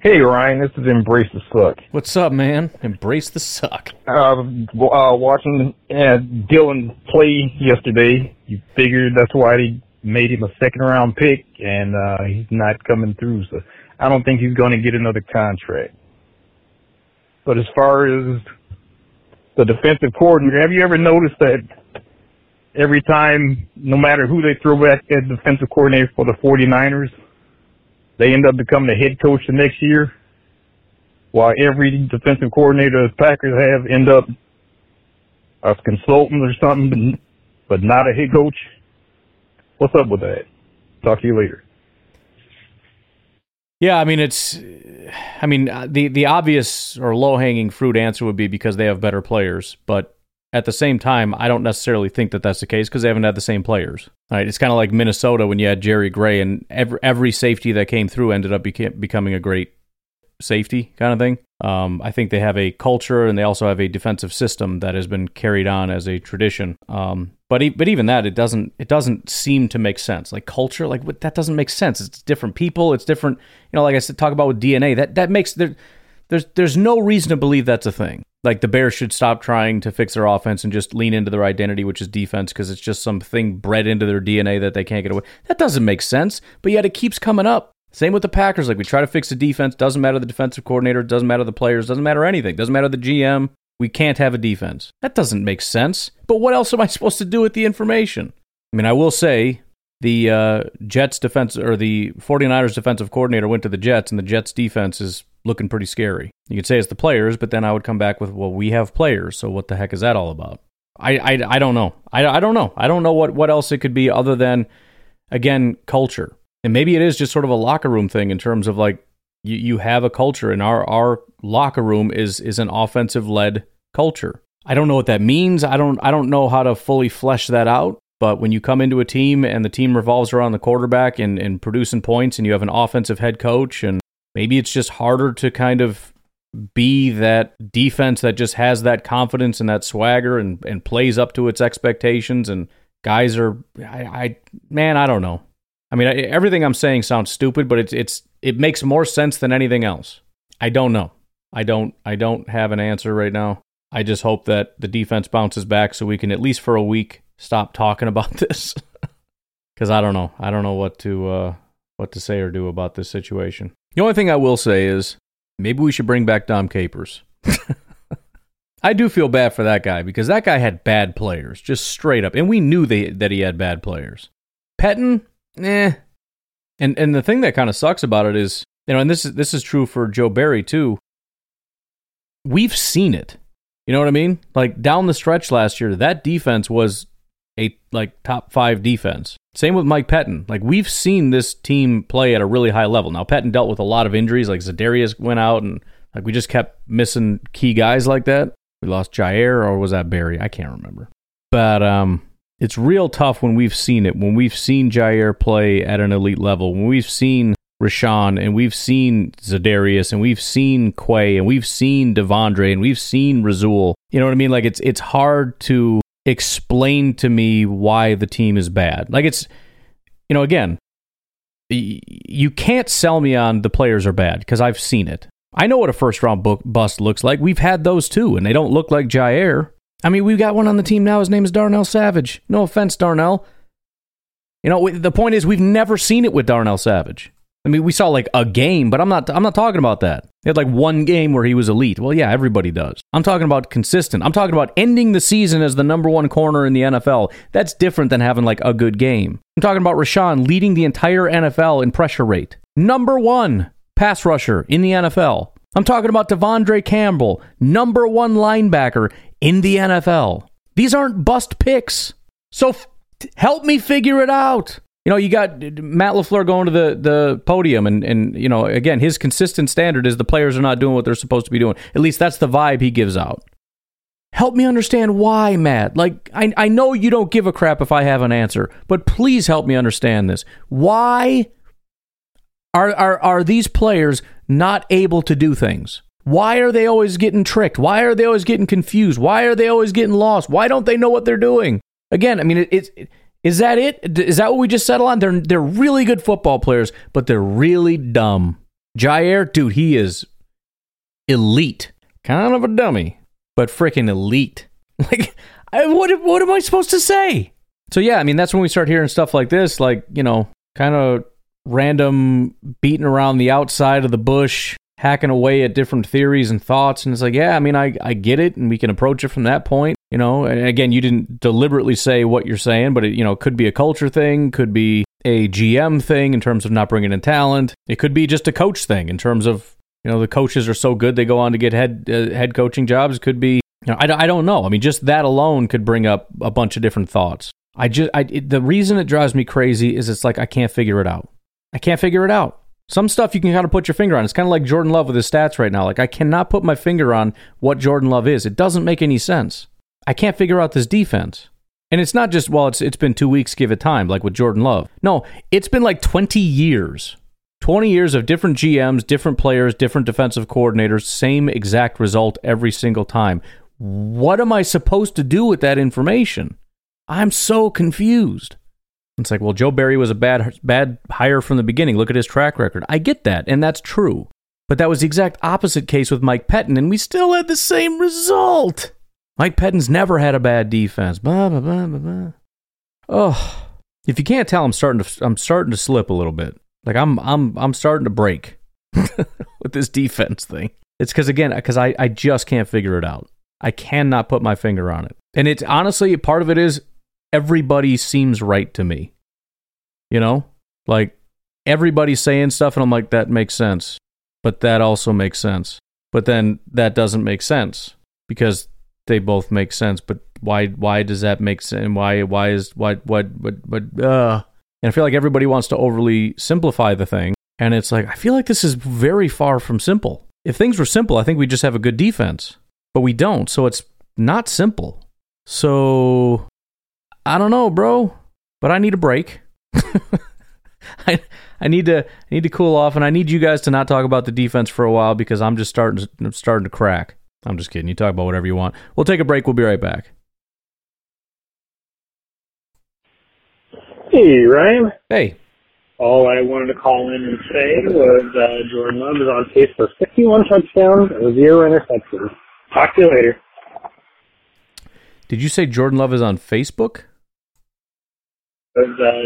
Hey Ryan, this is Embrace the Suck. What's up, man? Embrace the suck. Uh, uh watching uh, Dillon play yesterday, you figured that's why they made him a second round pick, and uh he's not coming through. So I don't think he's going to get another contract. But as far as the defensive coordinator, have you ever noticed that every time, no matter who they throw back at defensive coordinator for the 49ers, they end up becoming the head coach the next year, while every defensive coordinator the Packers have end up a consultant or something, but not a head coach. What's up with that? Talk to you later. Yeah, I mean it's, I mean uh, the the obvious or low hanging fruit answer would be because they have better players, but at the same time, I don't necessarily think that that's the case because they haven't had the same players. Right? It's kind of like Minnesota when you had Jerry Gray, and every every safety that came through ended up beca- becoming a great safety kind of thing. Um, I think they have a culture and they also have a defensive system that has been carried on as a tradition. Um, but e- but even that, it doesn't it doesn't seem to make sense. Like culture, like what, that doesn't make sense. It's different people. It's different. You know, like I said, talk about with DNA. That that makes there. There's there's no reason to believe that's a thing. Like the Bears should stop trying to fix their offense and just lean into their identity, which is defense, because it's just something bred into their DNA that they can't get away. That doesn't make sense. But yet it keeps coming up. Same with the Packers. Like we try to fix the defense. Doesn't matter the defensive coordinator. Doesn't matter the players. Doesn't matter anything. Doesn't matter the GM. We can't have a defense. That doesn't make sense. But what else am I supposed to do with the information? I mean, I will say the uh, Jets defense or the 49ers defensive coordinator went to the Jets, and the Jets defense is looking pretty scary. You could say it's the players, but then I would come back with, well, we have players, so what the heck is that all about? I, I, I don't know. I, I don't know. I don't know what, what else it could be other than, again, culture. And maybe it is just sort of a locker room thing in terms of like you, you have a culture, and our, our locker room is is an offensive led culture. I don't know what that means. I don't I don't know how to fully flesh that out. But when you come into a team and the team revolves around the quarterback and, and producing points and you have an offensive head coach and maybe it's just harder to kind of be that defense that just has that confidence and that swagger and, and plays up to its expectations and guys are I, I man I don't know. I mean I, everything I'm saying sounds stupid but it's it's it makes more sense than anything else. I don't know. I don't I don't have an answer right now. I just hope that the defense bounces back so we can at least for a week stop talking about *laughs* this. Because I don't know. I don't know what to uh what to say or do about this situation the only thing I will say is maybe we should bring back Dom Capers. *laughs* I do feel bad for that guy because that guy had bad players, just straight up, and we knew they, that he had bad players. Pettine, eh. And and the thing that kind of sucks about it is, you know, and this is this is true for Joe Barry too. We've seen it. You know what I mean? Like down the stretch last year, that defense was a like top five defense. Same with Mike Pettine. Like we've seen this team play at a really high level. Now Pettine dealt with a lot of injuries, like Za'Darius went out, and like we just kept missing key guys like that. We lost Jaire, or was that Barry? I can't remember. But um, it's real tough when we've seen it. When we've seen Jaire play at an elite level. When we've seen Rashan and we've seen Za'Darius and we've seen Quay and we've seen De'Vondre and we've seen Rasul. You know what I mean? Like it's it's hard to explain to me why the team is bad. Like it's, you know, again, you can't sell me on the players are bad because I've seen it. I know what a first round book bust looks like. We've had those too, and they don't look like Jaire. I mean, we've got one on the team now. His name is Darnell Savage. No offense, Darnell. You know, the point is, we've never seen it with Darnell Savage. I mean, we saw like a game, but I'm not I'm not talking about that. He had like one game where he was elite. Well, yeah, everybody does. I'm talking about consistent. I'm talking about ending the season as the number one corner in the NFL. That's different than having like a good game. I'm talking about Rashan leading the entire NFL in pressure rate. Number one pass rusher in the NFL. I'm talking about De'Vondre Campbell, number one linebacker in the NFL. These aren't bust picks. So f- help me figure it out you know, you got Matt LaFleur going to the, the podium, and, and, you know, again, his consistent standard is the players are not doing what they're supposed to be doing. At least that's the vibe he gives out. Help me understand why, Matt. Like, I, I know you don't give a crap if I have an answer, but please help me understand this. Why are, are, are these players not able to do things? Why are they always getting tricked? Why are they always getting confused? Why are they always getting lost? Why don't they know what they're doing? Again, I mean, it, it's. It, is that it? Is that what we just settle on? They're they're really good football players, but they're really dumb. Jaire, dude, he is elite. Kind of a dummy, but freaking elite. *laughs* Like, I, what what am I supposed to say? So yeah, I mean that's when we start hearing stuff like this, like you know, kind of random beating around the outside of the bush, hacking away at different theories and thoughts, and it's like, yeah, I mean, I I get it, and we can approach it from that point. You know, and again, you didn't deliberately say what you're saying, but it, you know, could be a culture thing, could be a GM thing in terms of not bringing in talent. It could be just a coach thing in terms of you know the coaches are so good they go on to get head uh, head coaching jobs. Could be you know I, I don't know. I mean, just that alone could bring up a bunch of different thoughts. I just I, it, the reason it drives me crazy is it's like I can't figure it out. I can't figure it out. Some stuff you can kind of put your finger on. It's kind of like Jordan Love with his stats right now. Like I cannot put my finger on what Jordan Love is. It doesn't make any sense. I can't figure out this defense. And it's not just, well, it's it's been two weeks, give it time, like with Jordan Love. No, it's been like 20 years. 20 years of different GMs, different players, different defensive coordinators, same exact result every single time. What am I supposed to do with that information? I'm so confused. It's like, well, Joe Barry was a bad bad hire from the beginning. Look at his track record. I get that, and that's true. But that was the exact opposite case with Mike Pettine, and we still had the same result. Mike Pettine's never had a bad defense. Blah, blah, blah, blah, blah. Oh, if you can't tell, I'm starting to I'm starting to slip a little bit. Like I'm I'm I'm starting to break *laughs* with this defense thing. It's because again, because I I just can't figure it out. I cannot put my finger on it, and it's honestly part of it is everybody seems right to me. You know, like everybody's saying stuff, and I'm like that makes sense, but that also makes sense. But then that doesn't make sense because they both make sense, but why why does that make sense? And why why is what what what what uh and I feel like everybody wants to overly simplify the thing. And it's like I feel like this is very far from simple. If things were simple, I think we just have a good defense. But we don't. So it's not simple. So I don't know, bro, but I need a break. *laughs* I I need to I need to cool off, and I need you guys to not talk about the defense for a while because I'm just starting starting to crack. I'm just kidding. You talk about whatever you want. We'll take a break. We'll be right back. Hey, Ryan. Hey. All I wanted to call in and say was uh, Jordan Love is on pace for 51 touchdowns and zero interceptions. Talk to you later. Did you say Jordan Love is on Facebook? Uh,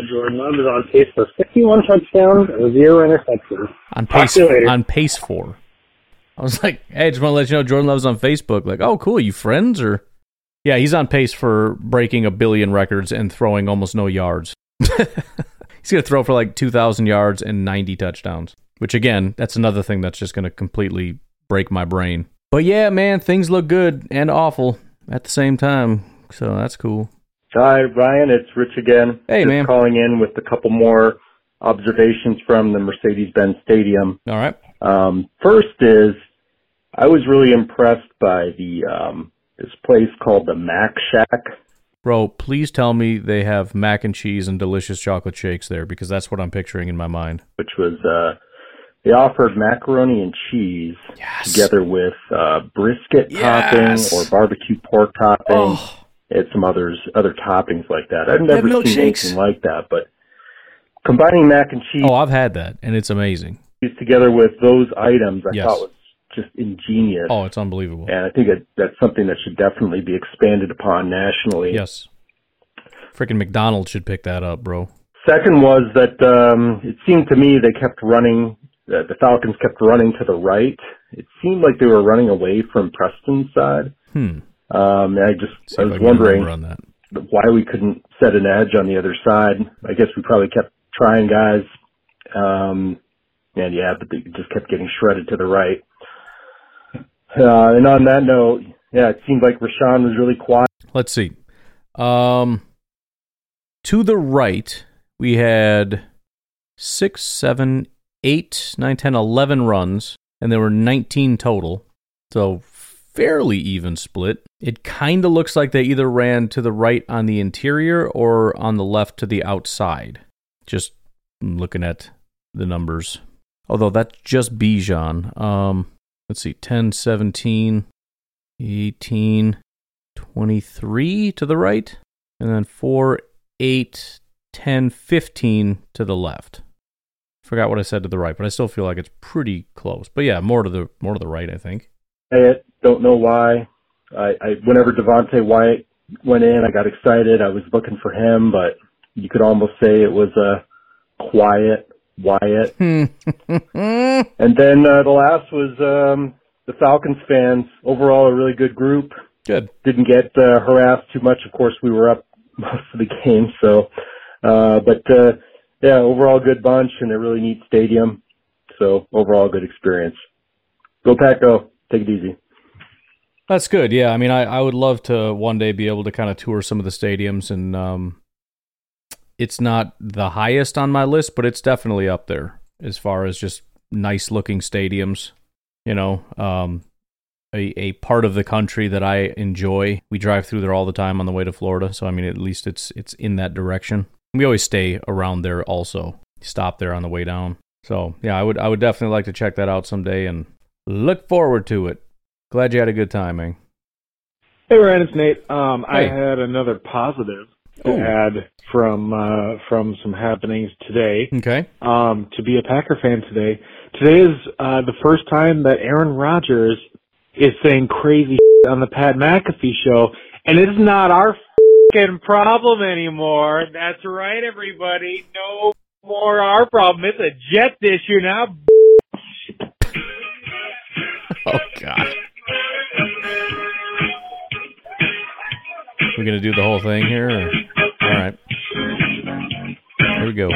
Jordan Love is on pace for 51 touchdowns and zero interceptions. On Talk pace to you later. on pace four. I was like, hey, just want to let you know Jordan Love's on Facebook. Like, oh, cool. You friends or? Yeah, he's on pace for breaking a billion records and throwing almost no yards. *laughs* he's gonna throw for like two thousand yards and ninety touchdowns. Which again, that's another thing that's just gonna completely break my brain. But yeah, man, things look good and awful at the same time. So that's cool. Hi, Ryan. It's Rich again. Hey, Just man. calling in with a couple more observations from the Mercedes-Benz Stadium. All right. Um, first is, I was really impressed by the um, this place called the Mac Shack. Bro, please tell me they have mac and cheese and delicious chocolate shakes there because that's what I'm picturing in my mind. which was uh they offered macaroni and cheese together with uh brisket Yes. topping or barbecue pork topping Oh. and some others other toppings like that. I've never seen milkshakes. anything like that, but combining mac and cheese Oh, I've had that and it's amazing. Together with those items I Yes. thought was just ingenious. Oh, it's unbelievable. And I think that that's something that should definitely be expanded upon nationally. Yes. Freaking McDonald's should pick that up, bro. Second was that um, it seemed to me they kept running. Uh, the Falcons kept running to the right. It seemed like they were running away from Preston's side. Hmm. Um, I just I was can wondering why we couldn't set an edge on the other side. I guess we probably kept trying, guys. Um, and yeah, but they just kept getting shredded to the right. Uh, and on that note, yeah, it seemed like Rashan was really quiet. Let's see. Um, to the right, we had six, seven, eight, nine, ten, eleven runs, and there were 19 total. So fairly even split. It kind of looks like they either ran to the right on the interior or on the left to the outside. Just looking at the numbers. Although that's just Bijan. Um, let's see, 10, 17, 18, 23 to the right, and then 4, 8, 10, 15 to the left. Forgot what I said to the right, but I still feel like it's pretty close. But yeah, more to the more to the right, I think. I Don't know why. I, I whenever Devonte Wyatt went in, I got excited. I was looking for him, but you could almost say it was a quiet Wyatt. Hmm. *laughs* and then uh, the last was um, the Falcons fans. Overall, a really good group. Good. Didn't get uh, harassed too much. Of course, we were up *laughs* most of the game, so. Uh, but uh, yeah, overall good bunch and a really neat stadium. So overall good experience. Go Pack, go. Take it easy. That's good. Yeah, I mean, I, I would love to one day be able to kind of tour some of the stadiums, and um, it's not the highest on my list, but it's definitely up there as far as just nice looking stadiums. You know, um, a a part of the country that I enjoy. We drive through there all the time on the way to Florida, so I mean, at least it's it's in that direction. We always stay around there, also stop there on the way down. So yeah, I would I would definitely like to check that out someday, and look forward to it. Glad you had a good time, man. Hey Ryan, it's Nate. Um, I had another positive to Ooh. add from uh, from some happenings today. Okay. Um, to be a Packer fan today. Today is uh, the first time that Aaron Rodgers is saying crazy on the Pat McAfee show, and it's not our fing problem anymore. That's right, everybody. No more our problem. It's a Jets issue now. *laughs* Oh God. We're gonna do the whole thing here. Or? We go.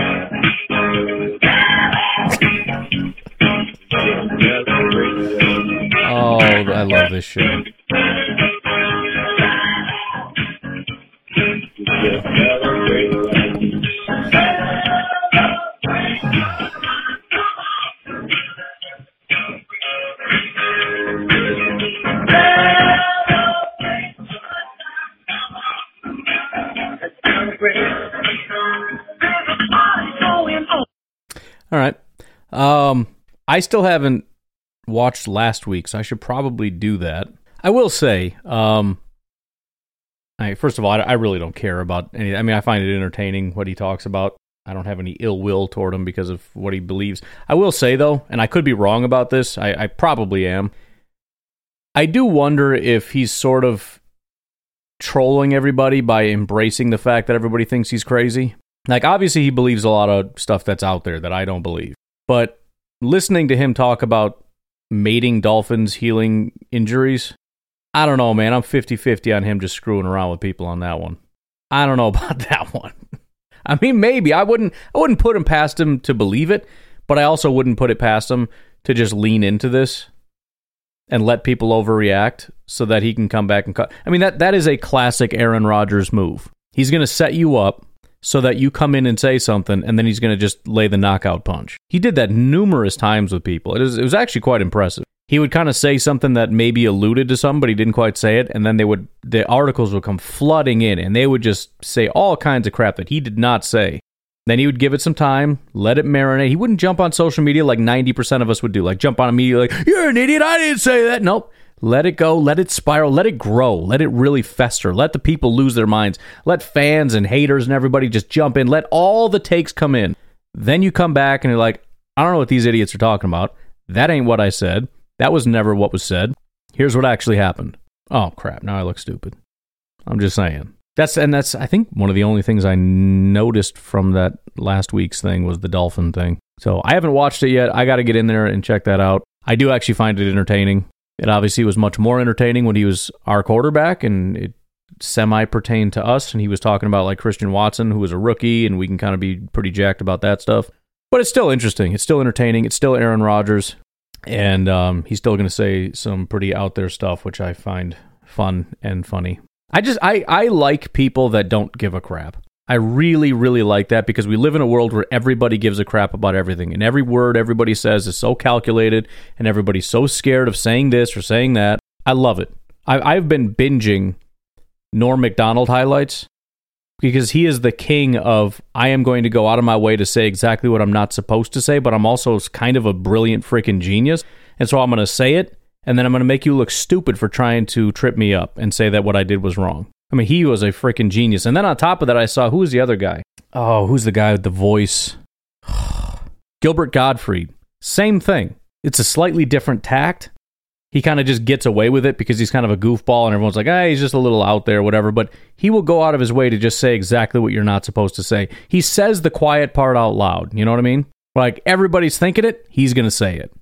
Oh, I love this show. All right. Um, I still haven't watched last week, so I should probably do that. I will say, um, I, first of all, I, I really don't care about any. I mean, I find it entertaining what he talks about. I don't have any ill will toward him because of what he believes. I will say though, and I could be wrong about this. I, I probably am. I do wonder if he's sort of trolling everybody by embracing the fact that everybody thinks he's crazy. Like, obviously, he believes a lot of stuff that's out there that I don't believe. But listening to him talk about mating dolphins healing injuries, I don't know, man. I'm 50 50 on him just screwing around with people on that one. I don't know *laughs* about that one. I mean, maybe I wouldn't. I wouldn't put him past him to believe it, but I also wouldn't put it past him to just lean into this and let people overreact so that he can come back and cut. I mean, that that is a classic Aaron Rodgers move. He's going to set you up so that you come in and say something, and then he's going to just lay the knockout punch. He did that numerous times with people. It was, it was actually quite impressive. He would kind of say something that maybe alluded to something, but he didn't quite say it, and then they would the articles would come flooding in, and they would just say all kinds of crap that he did not say. Then he would give it some time, let it marinate. He wouldn't jump on social media like 90% of us would do, like jump on media like, you're an idiot, I didn't say that. Nope. Let it go, let it spiral, let it grow, let it really fester. Let the people lose their minds. Let fans and haters and everybody just jump in. Let all the takes come in. Then you come back and you're like, I don't know what these idiots are talking about. That ain't what I said. That was never what was said. Here's what actually happened. Oh crap, now I look stupid. I'm just saying. That's and that's I think one of the only things I noticed from that last week's thing was the dolphin thing. So I haven't watched it yet. I got to get in there and check that out. I do actually find it entertaining. It obviously was much more entertaining when he was our quarterback and it semi pertained to us and he was talking about like Christian Watson who was a rookie and we can kind of be pretty jacked about that stuff. But it's still interesting. It's still entertaining. It's still Aaron Rodgers and um, he's still going to say some pretty out there stuff which I find fun and funny. I just I I like people that don't give a crap. I really really like that because we live in a world where everybody gives a crap about everything and every word everybody says is so calculated and everybody's so scared of saying this or saying that. I love it. I, I've been binging Norm Macdonald highlights because he is the king of I am going to go out of my way to say exactly what I'm not supposed to say, but I'm also kind of a brilliant freaking genius. And so I'm going to say it and then I'm going to make you look stupid for trying to trip me up and say that what I did was wrong. I mean, he was a freaking genius. And then on top of that, I saw who's the other guy? Oh, who's the guy with the voice? *sighs* Gilbert Gottfried. Same thing. It's a slightly different tact. He kind of just gets away with it because he's kind of a goofball and everyone's like, ah, he's just a little out there, whatever. But he will go out of his way to just say exactly what you're not supposed to say. He says the quiet part out loud. You know what I mean? Like everybody's thinking it, he's going to say it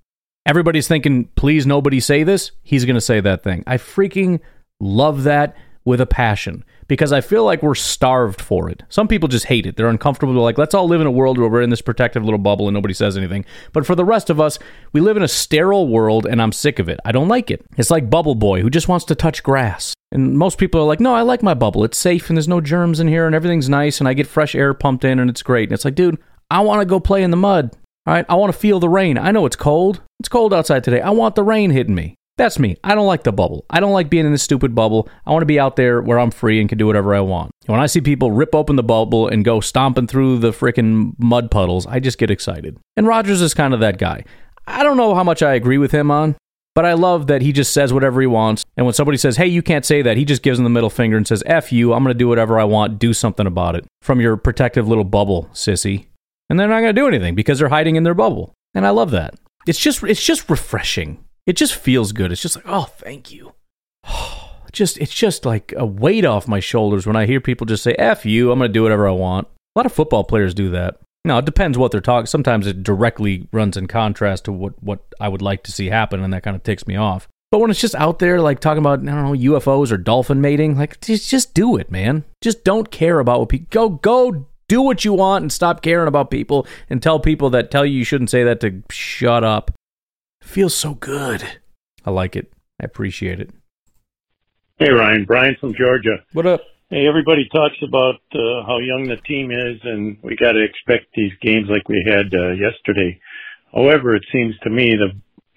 everybody's thinking, please nobody say this, he's going to say that thing. I freaking love that with a passion because I feel like we're starved for it. Some people just hate it. They're uncomfortable. They're like, let's all live in a world where we're in this protective little bubble and nobody says anything. But for the rest of us, we live in a sterile world and I'm sick of it. I don't like it. It's like Bubble Boy who just wants to touch grass. And most people are like, no, I like my bubble. It's safe and there's no germs in here and everything's nice and I get fresh air pumped in and it's great. And it's like, dude, I want to go play in the mud. All right, I want to feel the rain. I know it's cold. It's cold outside today. I want the rain hitting me. That's me. I don't like the bubble. I don't like being in this stupid bubble. I want to be out there where I'm free and can do whatever I want. When I see people rip open the bubble and go stomping through the freaking mud puddles, I just get excited. And Rodgers is kind of that guy. I don't know how much I agree with him on, but I love that he just says whatever he wants. And when somebody says, hey, you can't say that, he just gives them the middle finger and says, F you, I'm going to do whatever I want. Do something about it. From your protective little bubble, sissy and they're not going to do anything because they're hiding in their bubble. And I love that. It's just it's just refreshing. It just feels good. It's just like, "Oh, thank you." *sighs* just it's just like a weight off my shoulders when I hear people just say, "F you, I'm going to do whatever I want." A lot of football players do that. Now, it depends what they're talking. Sometimes it directly runs in contrast to what what I would like to see happen and that kind of ticks me off. But when it's just out there, like talking about, I don't know, UFOs or dolphin mating, like just, just do it, man. Just don't care about what people go go do what you want and stop caring about people and tell people that tell you you shouldn't say that to shut up. It feels so good. I like it. I appreciate it. Hey, Ryan. Brian from Georgia. What up? Hey, everybody talks about uh, how young the team is, and we got to expect these games like we had uh, yesterday. However, it seems to me the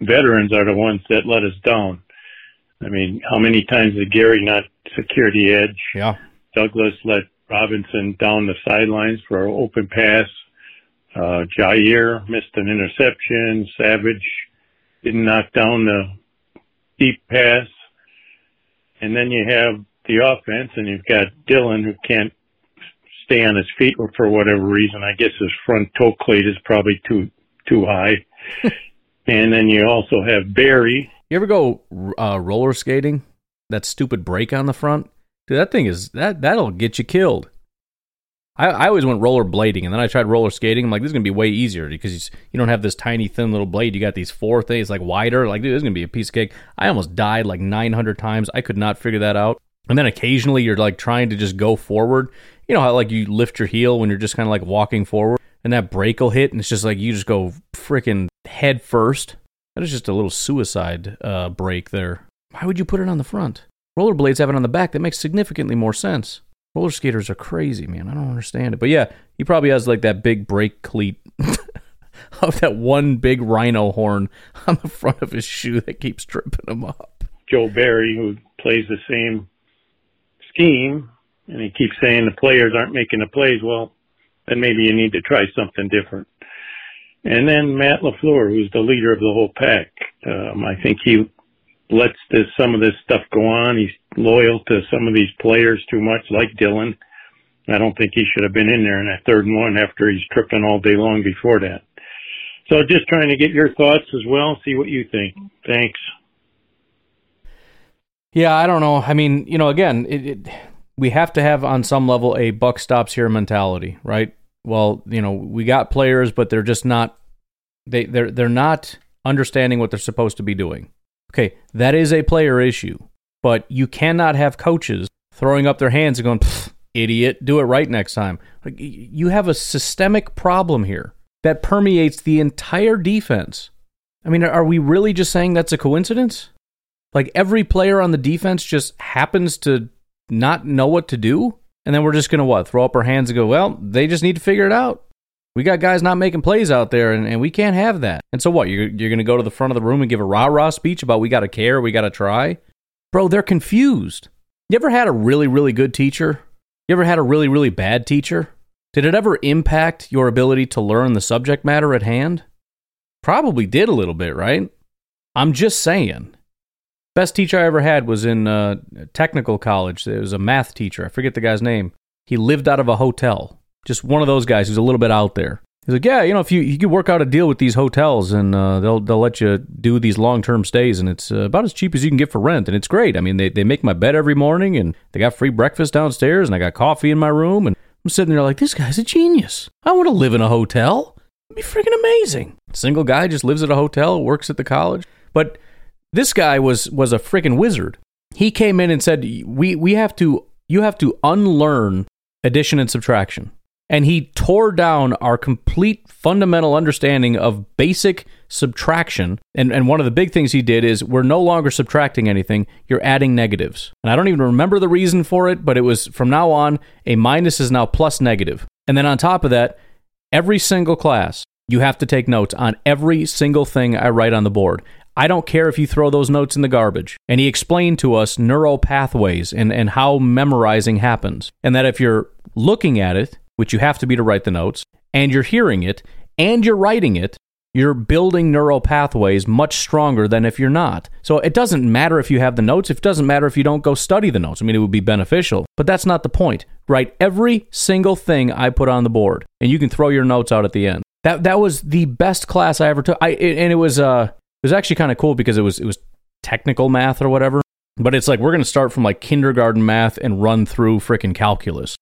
veterans are the ones that let us down. I mean, how many times did Gary not secure the edge? Yeah. Douglas let Robinson down the sidelines for an open pass. Uh, Jaire missed an interception. Savage didn't knock down the deep pass. And then you have the offense and you've got Dillon who can't stay on his feet for whatever reason. I guess his front toe plate is probably too, too high. *laughs* and then you also have Barry. You ever go uh, roller skating? That stupid brake on the front? Dude, that thing is that that'll get you killed. I, I always went rollerblading, and then I tried roller skating. I'm like, this is gonna be way easier because you don't have this tiny thin little blade. You got these four things like wider. Like, dude, this is gonna be a piece of cake. I almost died like 900 times. I could not figure that out. And then occasionally you're like trying to just go forward. You know how like you lift your heel when you're just kind of like walking forward, and that brake will hit, and it's just like you just go freaking head first. That is just a little suicide uh, there. Why would you put it on the front? Rollerblades have it on the back. That makes significantly more sense. Roller skaters are crazy, man. I don't understand it. But yeah, he probably has like that big brake cleat *laughs* of that one big rhino horn on the front of his shoe that keeps tripping him up. Joe Barry, who plays the same scheme, and he keeps saying the players aren't making the plays. Well, then maybe you need to try something different. And then Matt LaFleur, who's the leader of the whole pack. Um, I think he lets this some of this stuff go on. He's loyal to some of these players too much, like Dillon. I don't think he should have been in there in that third and one after he's tripping all day long before that. So just trying to get your thoughts as well, see what you think. Thanks. Yeah, I don't know. I mean, you know, again, it, it, we have to have on some level a buck stops here mentality, right? Well, you know, we got players, but they're just not they they're they're not understanding what they're supposed to be doing. Okay, that is a player issue, but you cannot have coaches throwing up their hands and going, "Idiot, do it right next time." Like you have a systemic problem here that permeates the entire defense. I mean, are we really just saying that's a coincidence? Like every player on the defense just happens to not know what to do, and then we're just going to what? Throw up our hands and go, "Well, they just need to figure it out." We got guys not making plays out there, and, and we can't have that. And so what? You're, you're going to go to the front of the room and give a rah rah speech about we got to care, we got to try? Bro, they're confused. You ever had a really, really good teacher? You ever had a really, really bad teacher? Did it ever impact your ability to learn the subject matter at hand? Probably did a little bit, right? I'm just saying. Best teacher I ever had was in uh, technical college. It was a math teacher. I forget the guy's name. He lived out of a hotel. Just one of those guys who's a little bit out there. He's like, yeah, you know, if you you could work out a deal with these hotels and uh, they'll they'll let you do these long term stays and it's uh, about as cheap as you can get for rent and it's great. I mean, they they make my bed every morning and they got free breakfast downstairs and I got coffee in my room and I'm sitting there like, this guy's a genius. I want to live in a hotel. It'd be freaking amazing. Single guy just lives at a hotel, works at the college, but this guy was was a freaking wizard. He came in and said, we we have to you have to unlearn addition and subtraction and he tore down our complete fundamental understanding of basic subtraction. And, and one of the big things he did is we're no longer subtracting anything, you're adding negatives. And I don't even remember the reason for it, but it was from now on, a minus is now plus negative. And then on top of that, every single class, you have to take notes on every single thing I write on the board. I don't care if you throw those notes in the garbage. And he explained to us neural pathways and, and how memorizing happens. And that if you're looking at it, which you have to be to write the notes, and you're hearing it, and you're writing it, you're building neural pathways much stronger than if you're not. So it doesn't matter if you have the notes, it doesn't matter if you don't go study the notes. I mean, it would be beneficial, but that's not the point. Write every single thing I put on the board, and you can throw your notes out at the end. That that was the best class I ever took. I and it was uh it was actually kind of cool because it was it was technical math or whatever. But it's like we're going to start from like kindergarten math and run through freaking calculus.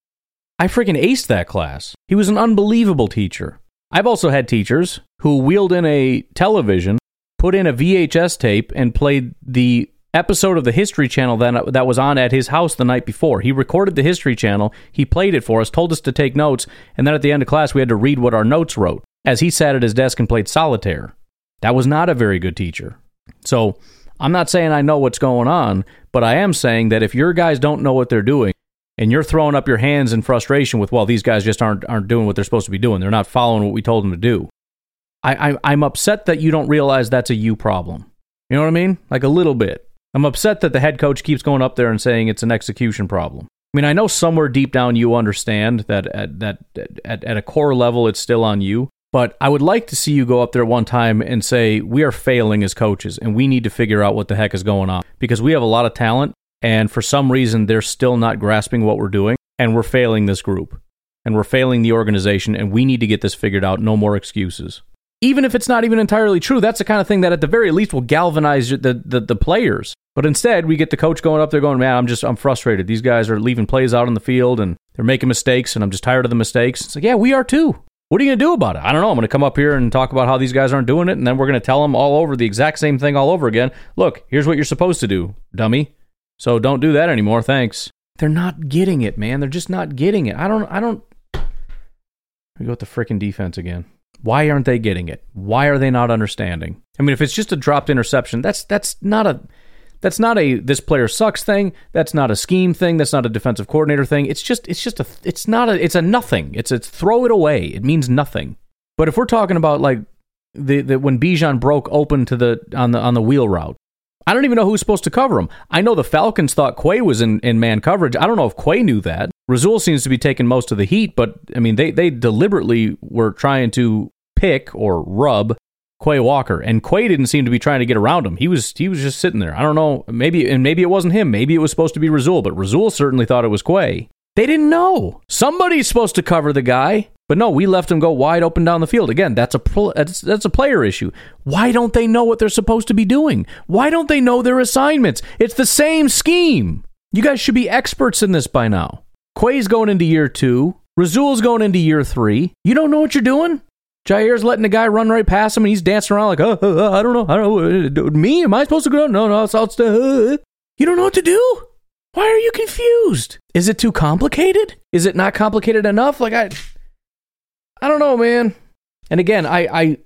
I freaking aced that class. He was an unbelievable teacher. I've also had teachers who wheeled in a television, put in a VHS tape, and played the episode of the History Channel that, that was on at his house the night before. He recorded the History Channel, he played it for us, told us to take notes, and then at the end of class, we had to read what our notes wrote as he sat at his desk and played solitaire. That was not a very good teacher. So, I'm not saying I know what's going on, but I am saying that if your guys don't know what they're doing, and you're throwing up your hands in frustration with, well, these guys just aren't aren't doing what they're supposed to be doing. They're not following what we told them to do. I, I I'm upset that you don't realize that's a you problem. You know what I mean? Like a little bit. I'm upset that the head coach keeps going up there and saying it's an execution problem. I mean, I know somewhere deep down you understand that at that at, at a core level it's still on you, But I would like to see you go up there one time and say, We are failing as coaches and we need to figure out what the heck is going on because we have a lot of talent and for some reason they're still not grasping what we're doing and we're failing this group and we're failing the organization and we need to get this figured out. No more excuses. Even if it's not even entirely true, that's the kind of thing that at the very least will galvanize the, the, the players. But instead, we get the coach going up there going, man, I'm just, I'm frustrated. These guys are leaving plays out on the field and they're making mistakes and I'm just tired of the mistakes. It's like, yeah, we are too. What are you going to do about it? I don't know. I'm going to come up here and talk about how these guys aren't doing it, and then we're going to tell them all over the exact same thing all over again. Look, here's what you're supposed to do, dummy. So don't do that anymore. Thanks. They're not getting it, man. They're just not getting it. I don't. I don't. We go with the freaking defense again. Why aren't they getting it? Why are they not understanding? I mean, if it's just a dropped interception, that's that's not a that's not a this player sucks thing. That's not a scheme thing. That's not a defensive coordinator thing. It's just it's just a it's not a it's a nothing. It's a throw it away. It means nothing. But if we're talking about like the, the when Bijan broke open to the on the on the wheel route, I don't even know who's supposed to cover him. I know the Falcons thought Quay was in, in man coverage. I don't know if Quay knew that. Rasul seems to be taking most of the heat, but I mean they they deliberately were trying to pick or rub Quay Walker, and Quay didn't seem to be trying to get around him. He was he was just sitting there. I don't know, maybe and maybe it wasn't him. Maybe it was supposed to be Rasul, but Rasul certainly thought it was Quay. They didn't know. Somebody's supposed to cover the guy, but no, we left them go wide open down the field. Again, that's a that's, a player issue. Why don't they know what they're supposed to be doing? Why don't they know their assignments? It's the same scheme. You guys should be experts in this by now. Quay's going into year two. Rasul's going into year three. You don't know what you're doing? Jaire's letting the guy run right past him, and he's dancing around like, oh, oh, I don't know, I don't know. Me? Am I supposed to go? No, no, it's all uh. You don't know what to do. Why are you confused? Is it too complicated? Is it not complicated enough? Like I, I don't know, man. And again, I, I,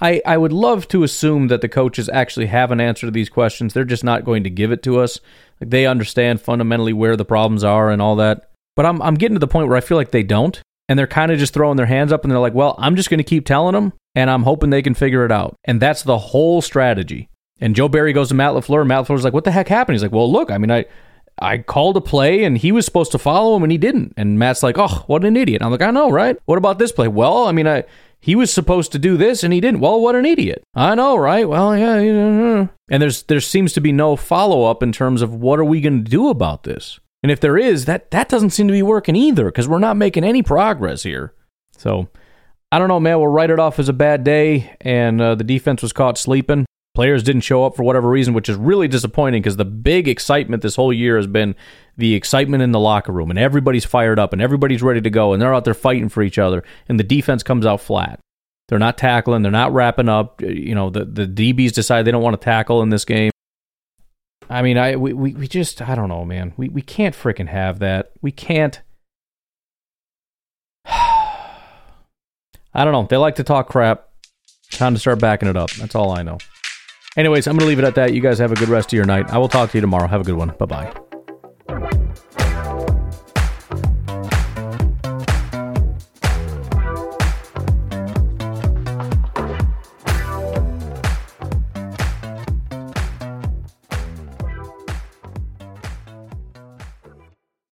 I, I would love to assume that the coaches actually have an answer to these questions. They're just not going to give it to us. Like they understand fundamentally where the problems are and all that. But I'm, I'm getting to the point where I feel like they don't and they're kind of just throwing their hands up and they're like, well, I'm just going to keep telling them and I'm hoping they can figure it out. And that's the whole strategy. And Joe Barry goes to Matt LaFleur, Matt LaFleur's like, what the heck happened? He's like, well, look, I mean, I, I called a play and he was supposed to follow him and he didn't. And Matt's like, oh, what an idiot. I'm like, I know, right? What about this play? Well, I mean, I, he was supposed to do this and he didn't. Well, what an idiot. I know, right? Well, yeah. And there's there seems to be no follow up in terms of what are we going to do about this? And if there is, that that doesn't seem to be working either because we're not making any progress here. So I don't know, man. We'll write it off as a bad day, and uh, the defense was caught sleeping. Players didn't show up for whatever reason, which is really disappointing because the big excitement this whole year has been the excitement in the locker room, and everybody's fired up, and everybody's ready to go, and they're out there fighting for each other, and the defense comes out flat. They're not tackling, they're not wrapping up. You know, the the DBs decide they don't want to tackle in this game. I mean, I we, we, we just I don't know, man. We we can't freaking have that. We can't *sighs* I don't know. They like to talk crap. Time to start backing it up. That's all I know. Anyways, I'm going to leave it at that. You guys have a good rest of your night. I will talk to you tomorrow. Have a good one. Bye bye.